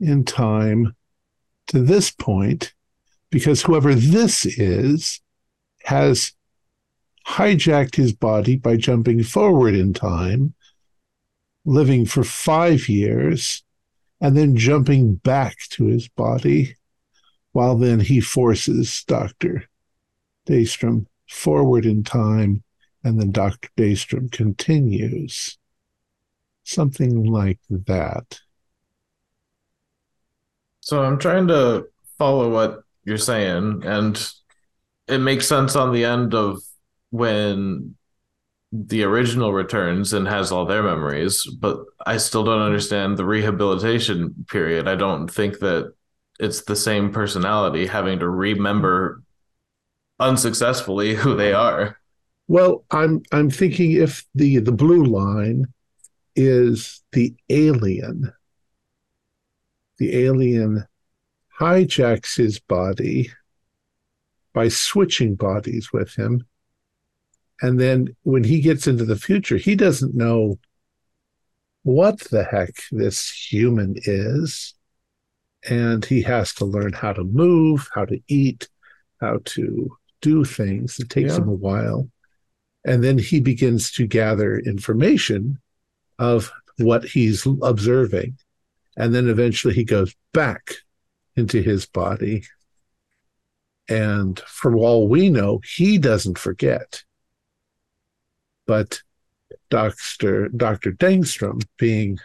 in time to this point because whoever this is has hijacked his body by jumping forward in time, living for five years, and then jumping back to his body, while then he forces Dr. Daystrom forward in time, and then Dr. Daystrom continues. Something like that. So I'm trying to follow what you're saying, and it makes sense on the end of when the original returns and has all their memories, but I still don't understand the rehabilitation period. I don't think that it's the same personality having to remember unsuccessfully who they are. Well, I'm I'm thinking if the the blue line is the alien, the alien hijacks his body by switching bodies with him. And then when he gets into the future, he doesn't know what the heck this human is. And he has to learn how to move, how to eat, how to do things. It takes Yeah. him a while. And then he begins to gather information of what he's observing. And then eventually he goes back into his body. And for all we know, he doesn't forget. But Dr. Dr. Daystrom being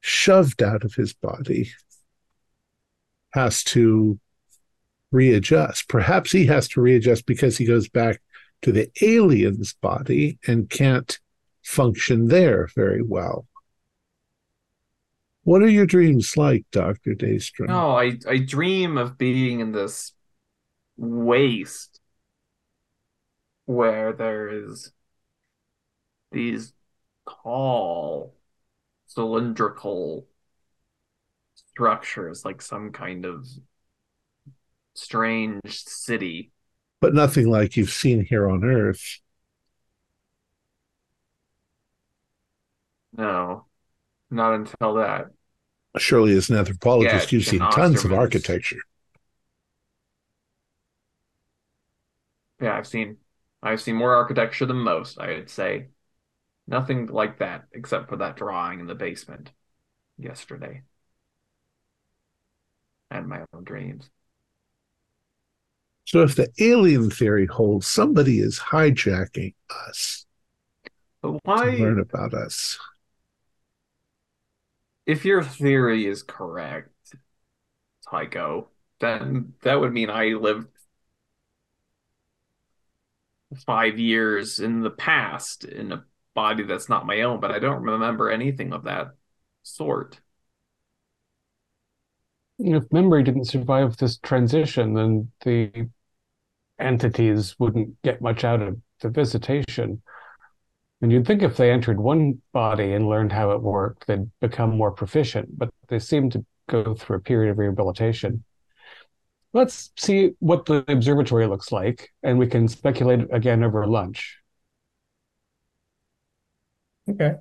shoved out of his body has to readjust. Perhaps he has to readjust because he goes back to the alien's body and can't function there very well. What are your dreams like, Dr. Daystrom? No, I, I dream of being in this waste where there is these tall cylindrical structures like some kind of strange city. But nothing like you've seen here on Earth. No, not until that. Surely, as an anthropologist, Yeah, you've seen tons of architecture. Yeah, I've seen I've seen more architecture than most, I would say. Nothing like that except for that drawing in the basement yesterday. And my own dreams. So, if the alien theory holds, somebody is hijacking us But to why learn about us. If your theory is correct, Tycho, then that would mean I lived five years in the past in a body that's not my own, but I don't remember anything of that sort. If memory didn't survive this transition, then the entities wouldn't get much out of the visitation. And you'd think if they entered one body and learned how it worked, they'd become more proficient, but they seem to go through a period of rehabilitation. Let's see what the observatory looks like, and we can speculate again over lunch. Okay.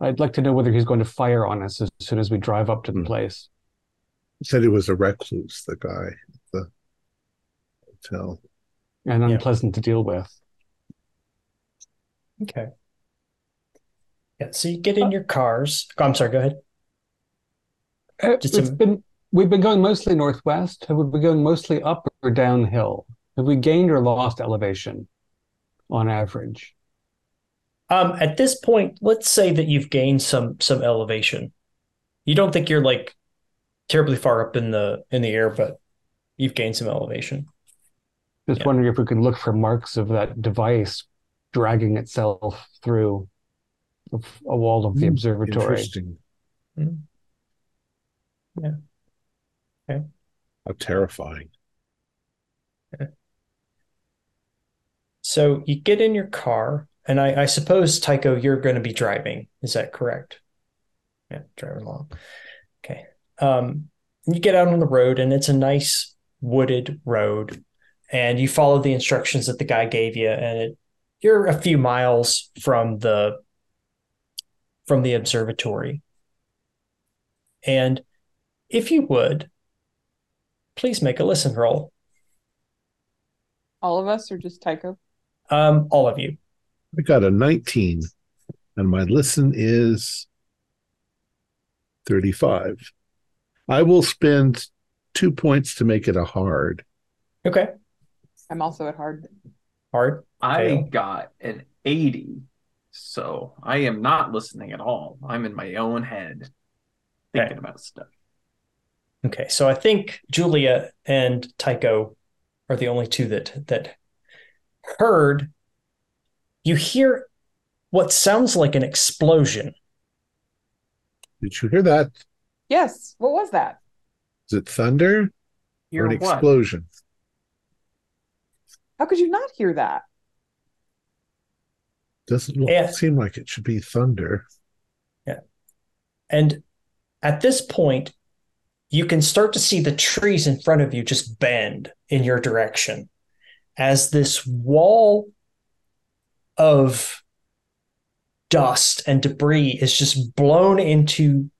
I'd like to know whether he's going to fire on us as soon as we drive up to the Hmm. place. Said he was a recluse, the guy at the hotel. and Yeah. unpleasant to deal with. Okay. Yeah. So you get in your cars. oh, I'm sorry. Go ahead. Uh, Just it's a- been we've been going mostly northwest. Have we been going mostly up or downhill? Have we gained or lost elevation on average? Um, at this point, let's say that you've gained some some elevation. You don't think you're like terribly far up in the in the air, but you've gained some elevation. Just Yeah. wondering if we can look for marks of that device dragging itself through a wall of the Hmm, observatory. Interesting. Hmm. Yeah. Okay. How terrifying. So you get in your car, and I, I suppose Tycho, you're going to be driving. Is that correct? Yeah, driving along. Okay. Um, you get out on the road, and it's a nice wooded road, and you follow the instructions that the guy gave you, and it, you're a few miles from the from the observatory. And if you would, please make a listen roll. All of us or just Tycho? Um, all of you. I got a 19, and my listen is 35. I will spend two points to make it a hard. Okay. I'm also at hard. Hard. I Fail. got an 80, so I am not listening at all. I'm in my own head thinking Okay. about stuff. Okay, so I think Julia and Tycho are the only two that that heard. You hear what sounds like an explosion. Did you hear that? Yes. What was that? Is it thunder or an what? explosion? How could you not hear that? Doesn't Yeah. seem like it should be thunder. Yeah. And at this point, you can start to see the trees in front of you just bend in your direction as this wall of dust and debris is just blown into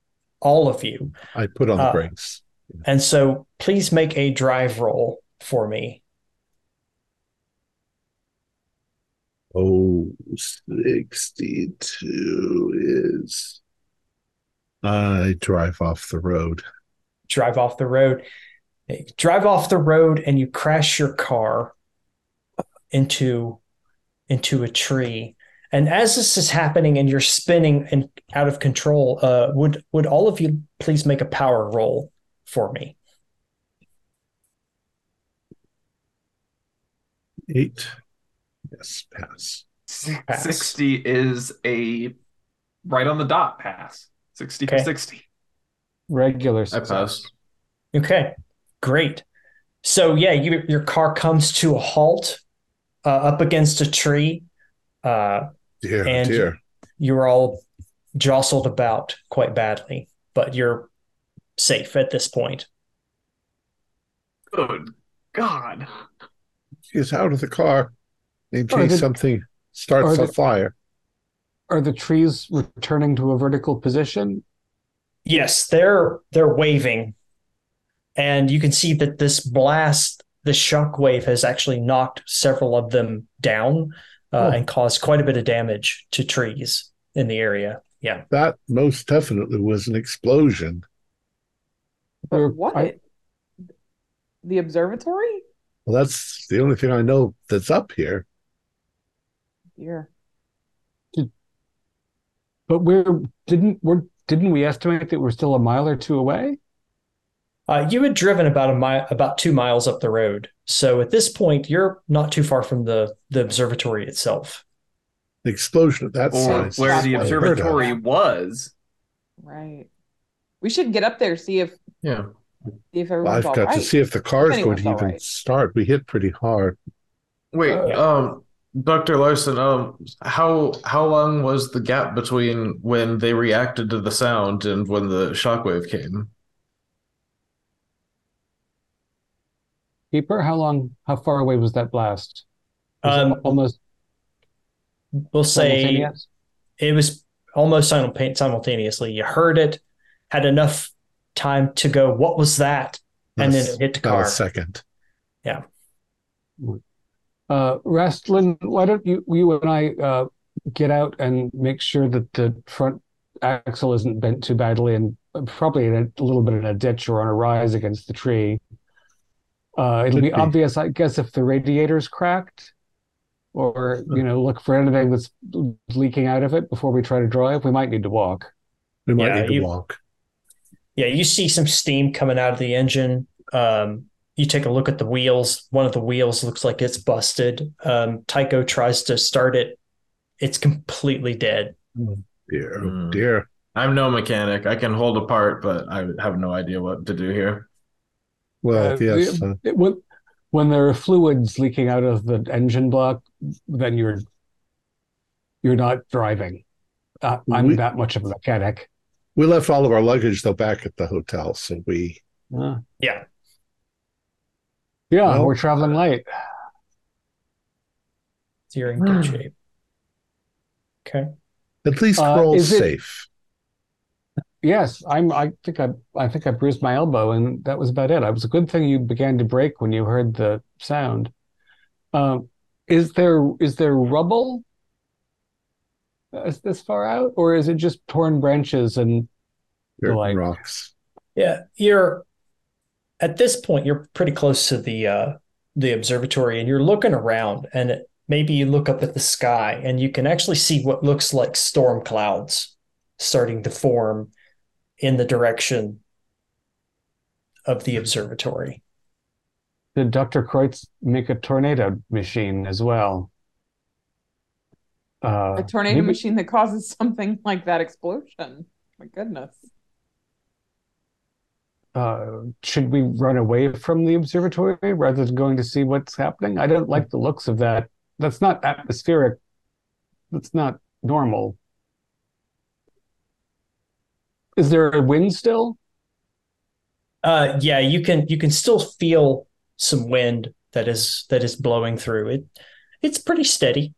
all of you. I put on the Uh, brakes. And so please make a drive roll for me. Oh, 62 is. I drive off the road. Drive off the road. Drive off the road and you crash your car into into a tree. And as this is happening and you're spinning and out of control, uh, would would all of you please make a power roll for me? Eight. Yes, pass. Pass. 60 is a right on the dot pass. 60 for Okay. 60. Regular I pass. Okay, great. So yeah, you, your car comes to a halt uh, up against a tree. Uh, Dear, And- dear. you're all jostled about quite badly, but you're safe at this point. Good God. He's out of the car in case the- something starts or a the- fire. Are the trees returning to a vertical position? Yes, they're they're waving, and you can see that this blast, this shock wave, has actually knocked several of them down uh, Oh. and caused quite a bit of damage to trees in the area. Yeah, That most definitely was an explosion. But what? I- the observatory? Well, that's the only thing I know that's up here. Dear. But we're didn't we're didn't we estimate that we're still a mile or two away? uh, you had driven about a mile, about two miles up the road, so at this point you're not too far from the the observatory itself. The explosion of that Or size. where the observatory was. Right. We should get up there, see if Yeah. see if Well, everyone's I've got right. to see if the car is going to even right. start. We hit pretty hard. Wait, Uh, um, Dr. Larson, um, how how long was the gap between when they reacted to the sound and when the shockwave came? Keeper, how long how far away was that blast? Was Um, almost We'll say it was almost simulta- simultaneously. You heard it, had enough time to go, "What was that?" and then it hit the about car. a second. Uh, Rastlin, why don't you you and I uh, get out and make sure that the front axle isn't bent too badly and probably in a, a little bit in a ditch or on a rise against the tree. Uh, it'll be be. obvious, I guess, if the radiator's cracked, or you know, look for anything that's leaking out of it before we try to drive. We might need to walk. We might Yeah, need to you- walk. Yeah, you see some steam coming out of the engine. Um, you take a look at the wheels. One of the wheels looks like it's busted. Um, Tycho tries to start it. It's completely dead. Dear, oh Hmm. dear. I'm no mechanic. I can hold a part, but I have no idea what to do here. Well, Uh, yes. the- uh, it- when, when there are fluids leaking out of the engine block, then you're you're not driving. Uh, I'm We- that much of a mechanic. we left all of our luggage though back at the hotel, so we Uh, Yeah. Yeah, Well- we're traveling late. So you're in good shape. Okay. at least Uh, we're all it- safe. Yes, I'm. I think I. I think I bruised my elbow, and that was about it. It was a good thing you began to break when you heard the sound. Um, is there is there rubble? Is this far out, or is it just torn branches and Dirt like- and rocks. Yeah, you're at this point you're pretty close to the uh the observatory and you're looking around and it, maybe you look up at the sky and you can actually see what looks like storm clouds starting to form in the direction of the observatory. did Dr. Kreutz make a tornado machine as well? Uh, a tornado maybe- machine that causes something like that explosion. My goodness. Uh, should we run away from the observatory rather than going to see what's happening? I don't like the looks of that. That's not atmospheric. That's not normal. Is there a wind still? Uh yeah, you can you can still feel some wind that is that is blowing through it. It's pretty steady.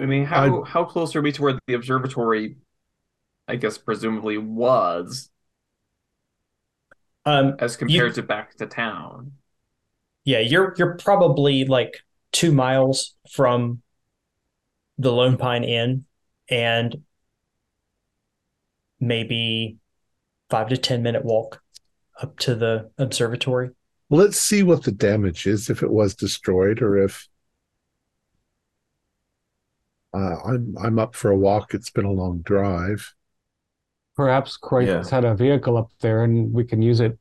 I mean, how how close are we to where the observatory, I guess, presumably was, Um as compared to back to town? Yeah, you're you're probably like two miles from the Lone Pine Inn and maybe five to ten minute walk up to the observatory. Well, let's see what the damage is if it was destroyed or if uh, I'm I'm up for a walk. It's been a long drive. Perhaps Kreutz Yeah. had a vehicle up there and we can use it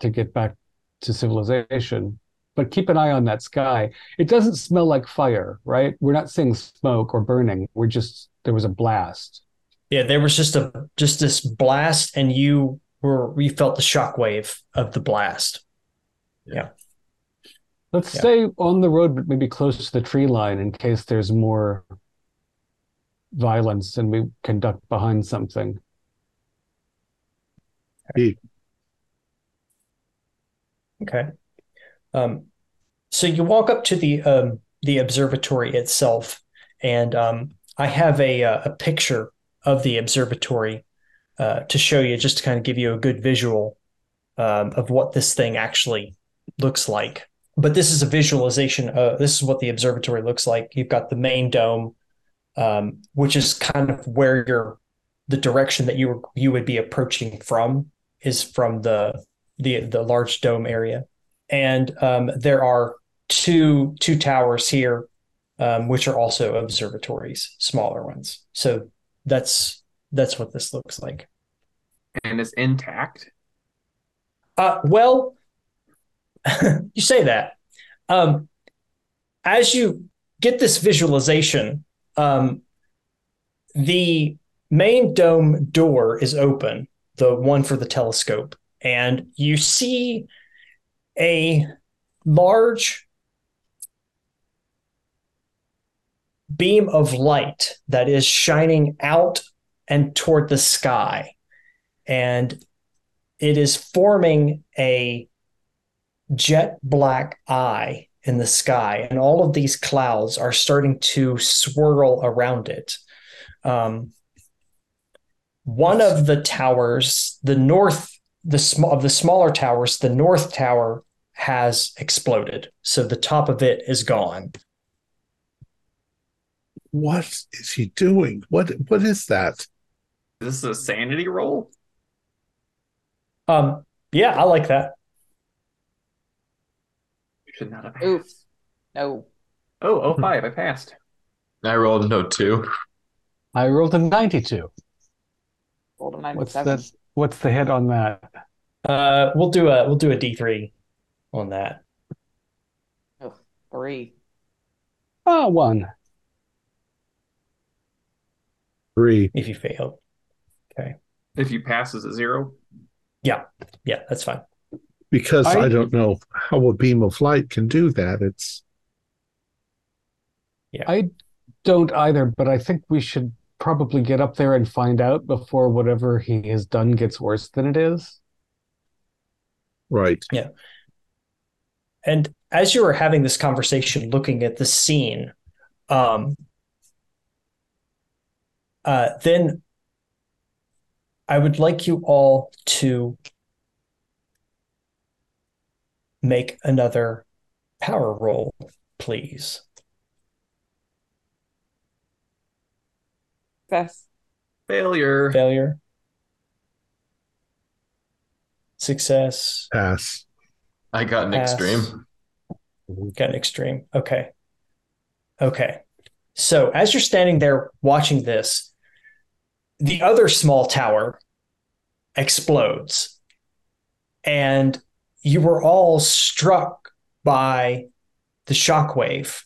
to get back to civilization. But keep an eye on that sky. It doesn't smell like fire, right? We're not seeing smoke or burning. We're just, there was a blast. Yeah, there was just a just this blast and you were you felt the shockwave of the blast. Yeah. Let's Yeah. stay on the road, but maybe close to the tree line in case there's more violence and we can duck behind something. Okay. Um, so you walk up to the um, the observatory itself, and um, I have a uh, a picture of the observatory uh, to show you, just to kind of give you a good visual um, of what this thing actually looks like. But this is a visualization. Of, this is what the observatory looks like. You've got the main dome, um, which is kind of where you're the direction that you you would be approaching from is from the the the large dome area, and um, there are two two towers here, um, which are also observatories, smaller ones. So that's that's what this looks like. And it's intact. Uh, well, you say that. Um, as you get this visualization, um, the main dome door is open, the one for the telescope, and you see a large beam of light that is shining out and toward the sky. And it is forming a jet black eye in the sky. And all of these clouds are starting to swirl around it. Um, one of the towers, the north, the sm- of the smaller towers, the north tower has exploded. So the top of it is gone. What is he doing? What what is that? Is this is a sanity roll? Um, yeah, I like that. Should not have Oof. No. Oh, oh five, I passed. I rolled a note two. I rolled a 92. Rolled a ninety-seven. What's 97. that? What's the hit on that? Uh, we'll do a we'll do a D three on that. Ugh, three. Oh, one. Three. If you failed, Okay. If you pass, is it zero? Yeah. yeah, that's fine. Because I, I- don't know how a beam of light can do that. It's I don't either, but I think we should probably get up there and find out before whatever he has done gets worse than it is. right. Yeah. And as you were having this conversation, looking at the scene, um, uh, then I would like you all to make another power roll, please. Success. Failure. Failure, success, Pass. I got an Pass. extreme. Got an extreme. Okay. Okay. So as you're standing there watching this, the other small tower explodes. And you were all struck by the shockwave.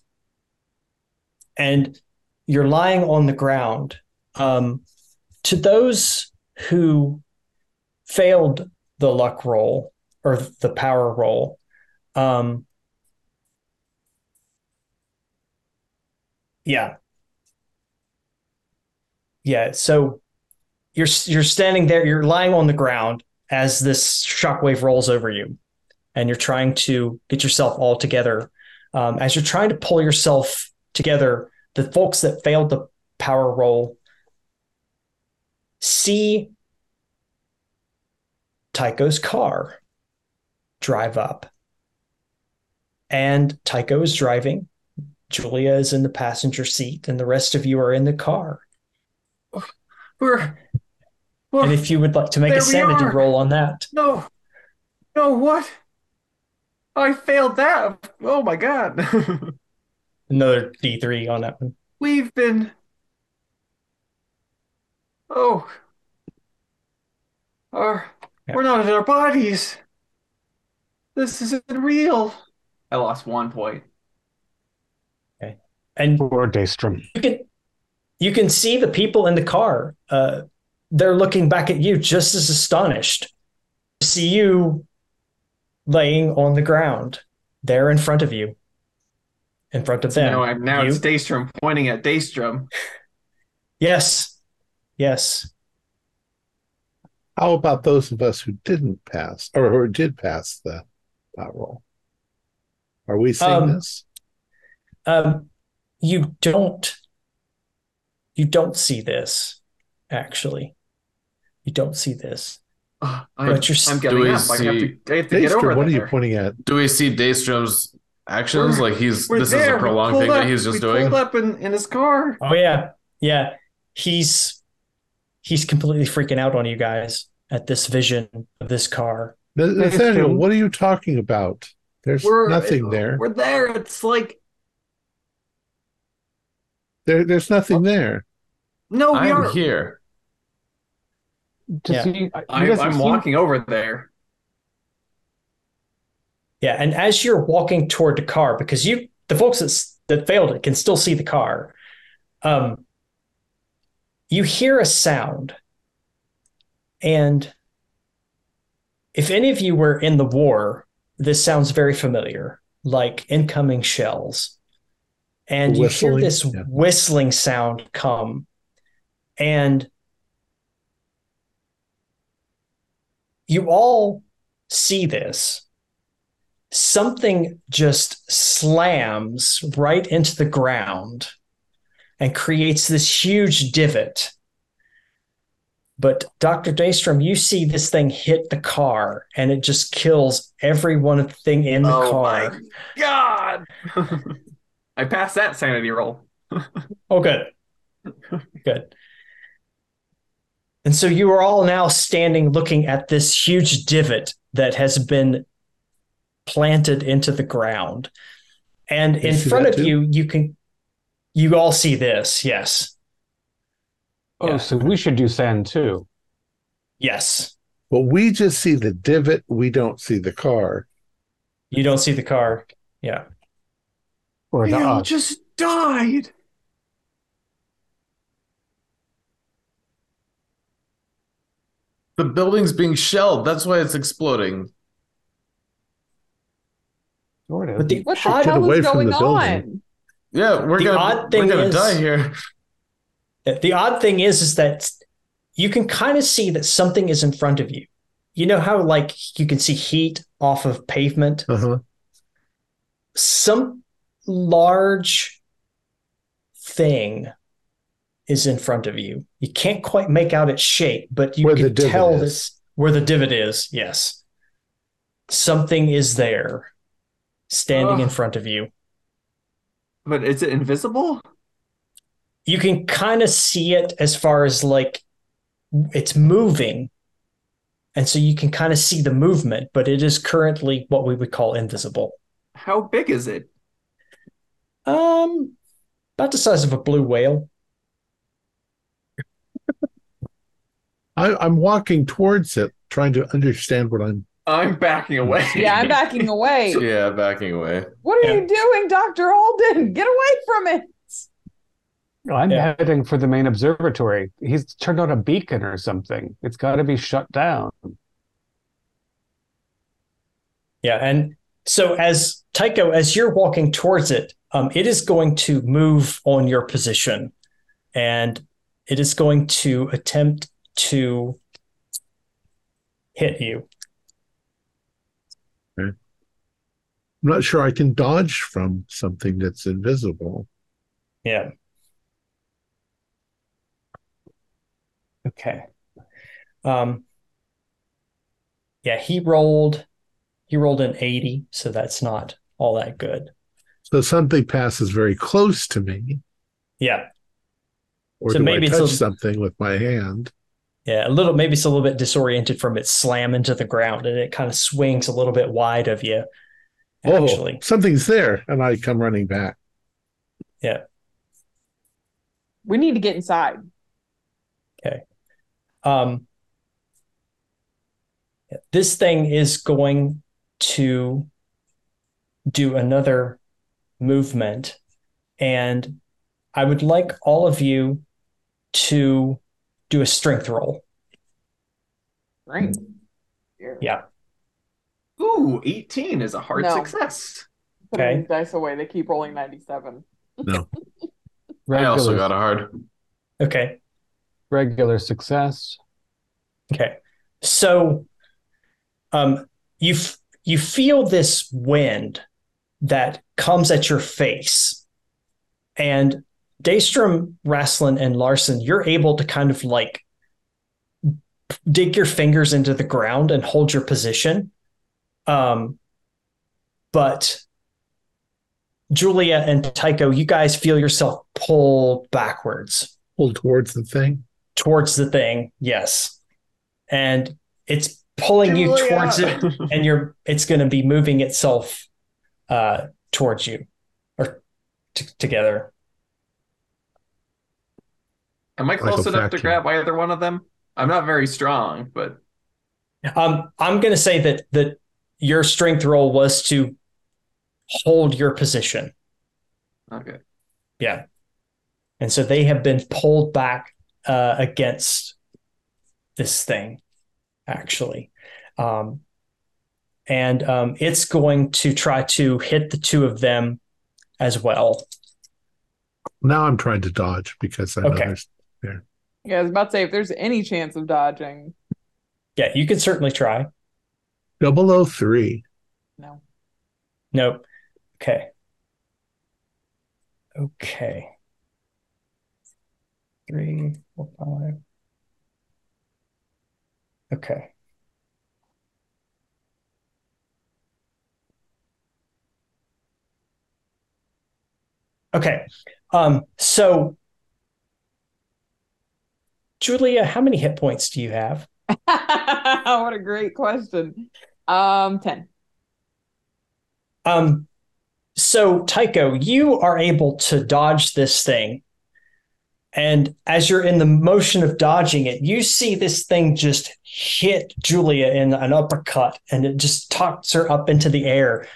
And you're lying on the ground. Um, to those who failed the luck roll or the power roll, um, Yeah. Yeah. So you're you're standing there, you're lying on the ground as this shockwave rolls over you, and you're trying to get yourself all together. Um, as you're trying to pull yourself together, the folks that failed the power roll see Tycho's car drive up. And Tycho is driving. Julia is in the passenger seat, and the rest of you are in the car. We're, we're And if you would like to make a sanity roll on that, no, no, what? I failed that. Oh my god. another D3 on that one. We've been. Oh. Our, Yeah. We're not in our bodies. This isn't real. I lost one point. Okay. And Poor Daystrom. you can you can see the people in the car. Uh, they're looking back at you just as astonished. See you laying on the ground there in front of you. In front of them. now I'm now You- it's Daystrom pointing at Daystrom. Yes. Yes. How about those of us who didn't pass or who did pass the that roll? Are we seeing Um, this? Um, you don't. You don't see this, actually. You don't see this. I'm, But you're s- I'm Do getting we up. I have to, I have to get Daystrom, over what are you pointing at? Do we see Daystrom's actions? We're- like he's this there. is a We prolonged pulled thing up- that he's just we doing. pulled up in, in his car. Oh yeah, yeah. He's he's completely freaking out on you guys at this vision of this car. Nathaniel, what are you talking about? There's We're nothing uh, there. We're there. It's like There, there's nothing oh. there. no, we I'm are. here. To Yeah. see, I'm, I'm seem- walking over there. Yeah, and as you're walking toward the car, because you the folks that that failed it can still see the car, um, you hear a sound, and if any of you were in the war, this sounds very familiar, like incoming shells, and you hear this yeah. whistling sound come, and you all see this something just slams right into the ground and creates this huge divot. But Dr. Daystrom, you see this thing hit the car and it just kills every one of the thing in the oh car. my god! I passed that sanity roll. Oh, good. good. And so you are all now standing looking at this huge divot that has been planted into the ground. And You in front of too? you, you can, you all see this. Yes. Oh, Yeah. so we should do sand too. Yes. But we just see the divot. We don't see the car. You don't see the car. Yeah. Or the We all just died. The building's being shelled. That's why it's exploding. Sort of. But the What the hell away is going the building. on? Yeah, we're The gonna odd we're thing gonna is- die here. the odd thing is, is that you can kind of see that something is in front of you. You know how like you can see heat off of pavement? Uh huh. some large thing is in front of you. You can't quite make out its shape, but you Where can divot tell is. this where the divot is. Yes. Something is there standing in front of you. But is it invisible? You can kind of see it as far as like it's moving. And so you can kind of see the movement, but it is currently what we would call invisible. How big is it? Um about the size of a blue whale. I, I'm walking towards it, trying to understand what I'm. I'm backing away. Yeah, I'm backing away. Yeah, backing away. What are Yeah. you doing, Dr. Holden? Get away from it. I'm Yeah. heading for the main observatory. He's turned on a beacon or something. It's got to be shut down. Yeah, and so as Tycho, as you're walking towards it, um, it is going to move on your position, and it is going to attempt to hit you. I'm not sure I can dodge from something that's invisible. Yeah. Okay. Um. Yeah, he rolled. He rolled an eighty, so that's not all that good. So something passes very close to me, Yeah, or So do maybe I touch a- something with my hand? Yeah, a little maybe it's a little bit disoriented from its slam into the ground and it kind of swings a little bit wide of you. Actually. Oh, something's there, and I come running back. Yeah. We need to get inside. Okay. Um this thing is going to do another movement and I would like all of you to do a strength roll. Right. Yeah. Ooh, 18 is a hard No. success. Okay. dice away. They keep rolling 97. No. I also got a hard. Okay. regular success. Okay. So um you f- you feel this wind that comes at your face. And Daystrom, Rasslin, and Larson, you're able to kind of like dig your fingers into the ground and hold your position. Um, but Julia and Tycho, you guys feel yourself pulled backwards Pulled towards the thing. towards the thing. Yes. And it's pulling you towards it and you're it's going to be moving itself uh towards you or t- together. Am I close Michael enough to grab either one of them? I'm not very strong, but Um I'm going to say that that your strength roll was to hold your position. okay. Yeah. And so they have been pulled back uh, against this thing, actually. Um, and um, it's going to try to hit the two of them as well. Now I'm trying to dodge because I know Okay. There's Yeah, I was about to say if there's any chance of dodging, Yeah, you can certainly try. 003. no. Nope. Okay. Okay. Three, four, five. Okay. Okay. Um, so Julia, how many hit points do you have? what a great question. Um, 10. Um, so Tycho, you are able to dodge this thing. And as you're in the motion of dodging it, you see this thing just hit Julia in an uppercut and it just tops her up into the air,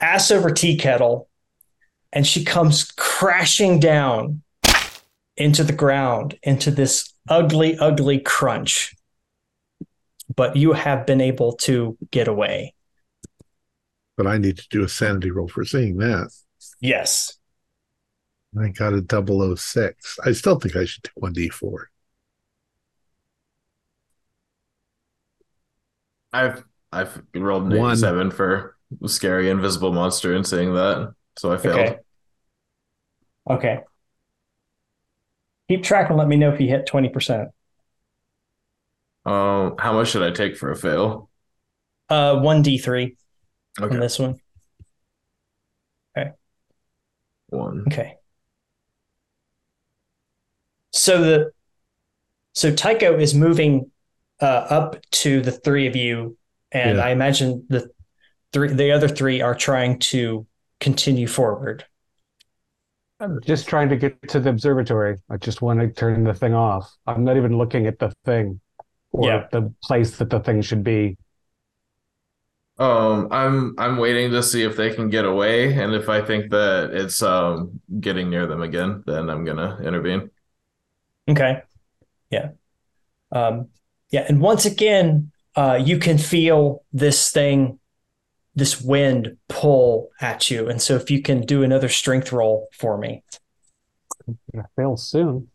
ass over tea kettle. And she comes crashing down into the ground, into this ugly, ugly crunch. But you have been able to get away. But I need to do a sanity roll for seeing that. Yes. I got a 006. I still think I should take 1d4. I've I've rolled an One. seven for scary invisible monster and saying that, so I failed. Okay. Okay. Keep track and let me know if you hit 20%. Um, how much should I take for a fail? Uh 1d3 Okay, on this one. Okay. One. Okay. So the so Tycho is moving uh, up to the three of you, and Yeah. I imagine the three the other three are trying to continue forward. I'm just trying to get to the observatory. I just want to turn the thing off. I'm not even looking at the thing or Yeah. the place that the thing should be. Um, I'm I'm waiting to see if they can get away, and if I think that it's um getting near them again, then I'm gonna intervene. Okay. Yeah. Um, yeah. And once again, uh, you can feel this thing, this wind pull at you. And so if you can do another strength roll for me. Gonna fail soon.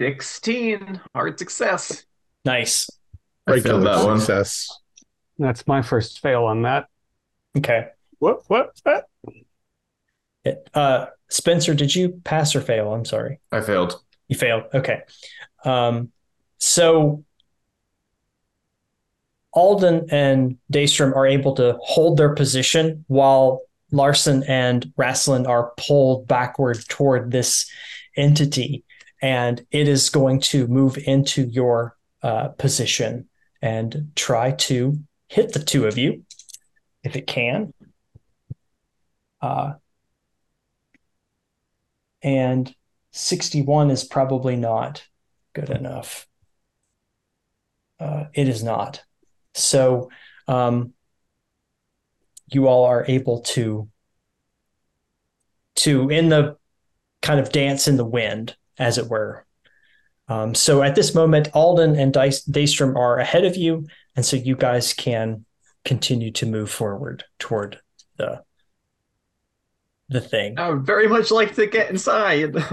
16. Hard success. Nice. I failed that one. success. That's my first fail on that. Okay. What? What? what? It- Uh, Spencer, did you pass or fail? I'm sorry. I failed. You failed. Okay. Um, so Alden and Daystrom are able to hold their position while Larson and Rasslin are pulled backward toward this entity. And it is going to move into your uh, position and try to hit the two of you if it can. Uh, and 61 is probably not good enough. Uh, it is not. So um, you all are able to to in the kind of dance in the wind, as it were. Um, so at this moment, Alden and Daystrom are ahead of you, and so you guys can continue to move forward toward the the thing. I would very much like to get inside.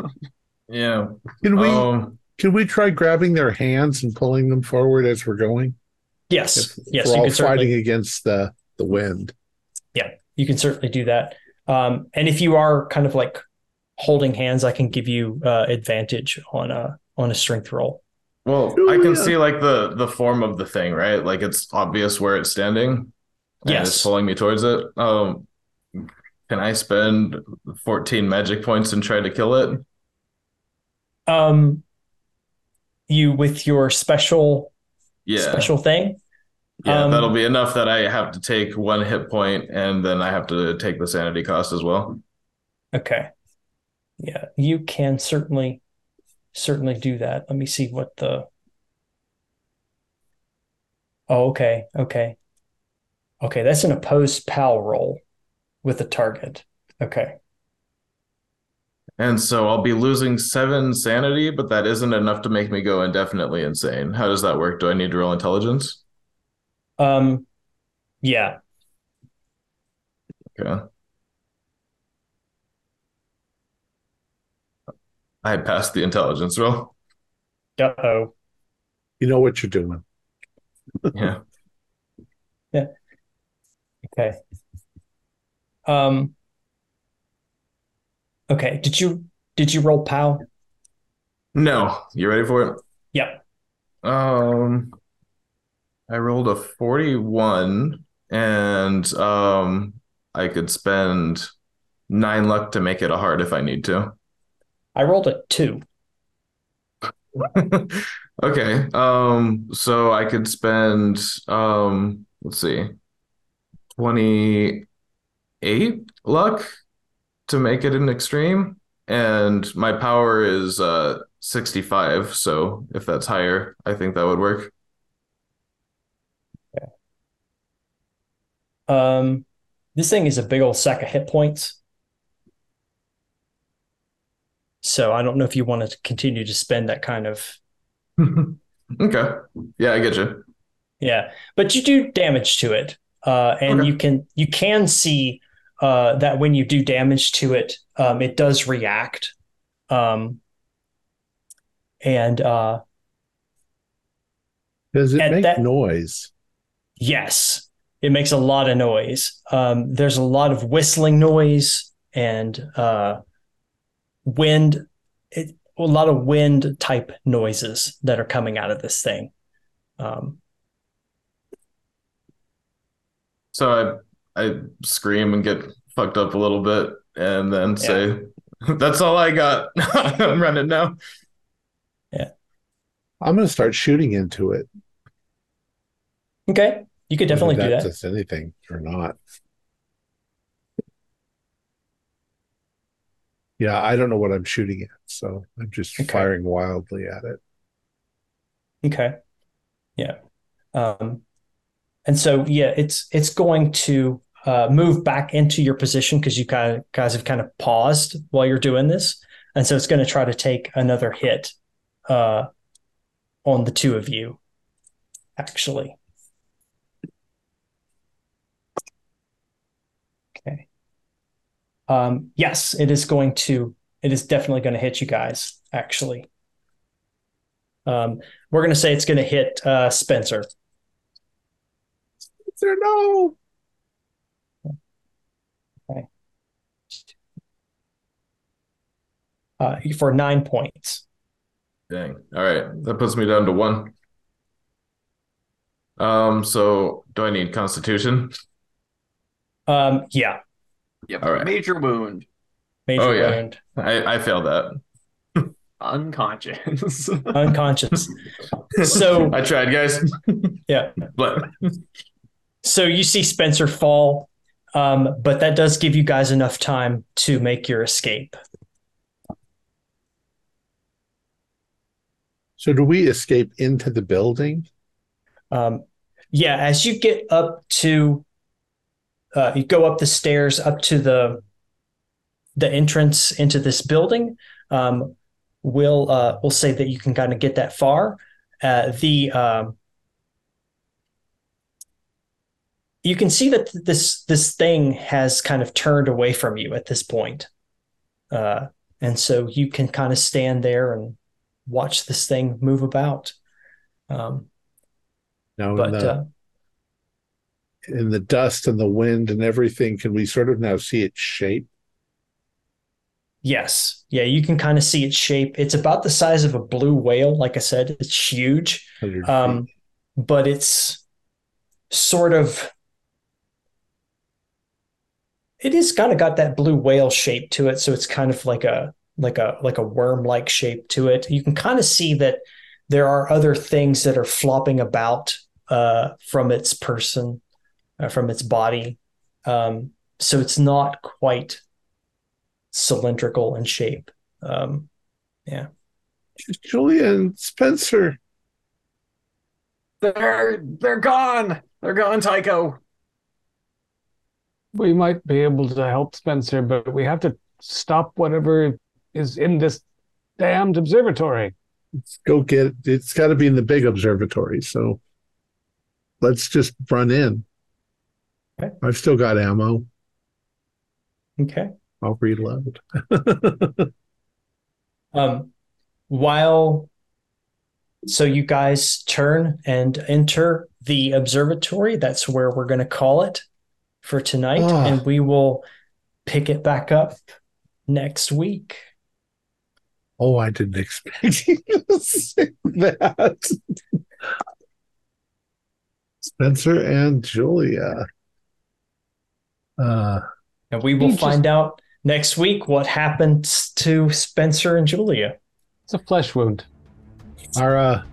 Yeah. Can we Um, can we try grabbing their hands and pulling them forward as we're going? Yes, If yes, we're you all can fighting against the the wind. Yeah, you can certainly do that. Um, and if you are kind of like holding hands, I can give you uh, advantage on a on a strength roll. Well, Oh, I can yeah. see like the the form of the thing, right? Like it's obvious where it's standing. And Yes. it's pulling me towards it. Um, can I spend 14 magic points and try to kill it? Um, you with your special Yeah. special thing. Yeah, um, that'll be enough that I have to take one hit point and then I have to take the sanity cost as well. Okay. Yeah, you can certainly certainly do that. Let me see what the Oh, okay. Okay. Okay, that's an opposed pal roll with the target. Okay. And so I'll be losing seven sanity, but that isn't enough to make me go indefinitely insane. How does that work? Do I need to roll intelligence? Um yeah. Okay. I passed the intelligence roll. Uh-oh. You know what you're doing. Yeah. Yeah. Okay. Um Okay, did you did you roll pal? No. You ready for it? Yep. Um, I rolled a 41 and um I could spend nine luck to make it a heart if I need to. I rolled a 2. Okay. Um, so I could spend um let's see, 28 luck to make it an extreme. And my power is uh 65, so if that's higher, I think that would work. Um, this thing is a big old sack of hit points. So I don't know if you want to continue to spend that kind of Okay. Yeah, I get you. yeah, but you do damage to it, uh, and Okay. you can you can see uh, that when you do damage to it, um, it does react, um, and uh, Does it make that- noise? Yes, it makes a lot of noise. Um, there's a lot of whistling noise and uh, wind, it, a lot of wind type noises that are coming out of this thing. Um, So I I scream and get fucked up a little bit and then say, That's all I got. I'm running now. Yeah, I'm going to start shooting into it. okay, you could definitely do that does anything or not. Yeah, I don't know what I'm shooting at, so I'm just Okay. firing wildly at it. Okay, yeah, um, and so yeah, it's it's going to uh, move back into your position because you kind of guys have kind of paused while you're doing this, and so it's going to try to take another hit uh, on the two of you. Actually, okay. Um, yes, it is going to. It is definitely going to hit you guys. Actually, um, we're going to say it's going to hit uh, Spencer. There, no. uh, for nine points. Dang. All right. That puts me down to one. Um, so do I need constitution? Um, yeah, Yep. All right. Major wound. major Oh, yeah. wound, I, I failed that. Unconscious. unconscious. So I tried, guys. yeah, But so you see Spencer fall, um, but that does give you guys enough time to make your escape. So do we escape into the building? Um, yeah, as you get up to, uh, you go up the stairs up to the the entrance into this building. Um, we'll uh, we'll say that you can kind of get that far. Uh, the um, you can see that this this thing has kind of turned away from you at this point, uh, and so you can kind of stand there and watch this thing move about. Um, Now, but in the uh, in the dust and the wind and everything, can we sort of now see its shape? Yes. Yeah, you can kind of see its shape. It's about the size of a blue whale. Like I said, it's huge. Um, but it's sort of it is kind of got that blue whale shape to it so it's kind of like a like a like a worm like shape to it you can kind of see that there are other things that are flopping about uh, from its person uh, from its body um, so it's not quite cylindrical in shape um, Julia and Spencer. They're they're gone. They're gone, Tycho. We might be able to help Spencer, but we have to stop whatever is in this damned observatory. Let's go get it. It's got to be in the big observatory. So let's just run in. Okay. I've still got ammo. okay I'll reload. Um, while so you guys turn and enter the observatory, that's where we're going to call it for tonight, Ah. and we will pick it back up next week. oh, I didn't expect you to say that. Spencer and Julia. Uh, And we will You just- find out next week what happened to Spencer and Julia. It's a flesh wound. Our uh,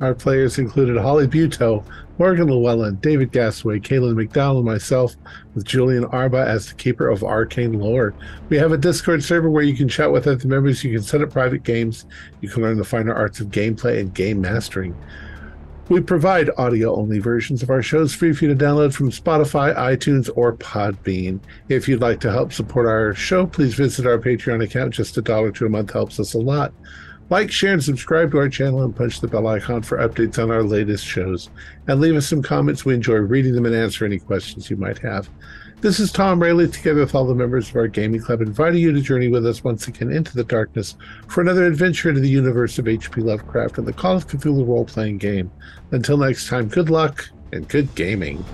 our players included Holly Buto, Morgan Llewellyn, David Gasway, Kaylin McDowell, and myself, with Julian Arba as the keeper of arcane lore. We have a Discord server where you can chat with other members. You can set up private games. You can learn the finer arts of gameplay and game mastering. We provide audio only versions of our shows free for you to download from Spotify, iTunes, or Podbean. If you'd like to help support our show, please visit our Patreon account. Just a dollar to a month helps us a lot. Like, share, and subscribe to our channel and punch the bell icon for updates on our latest shows. And leave us some comments. We enjoy reading them and answer any questions you might have. This is Tom Rayleigh, together with all the members of our gaming club, inviting you to journey with us once again into the darkness for another adventure into the universe of H.P. Lovecraft and the Call of Cthulhu role playing game. Until next time, good luck and good gaming.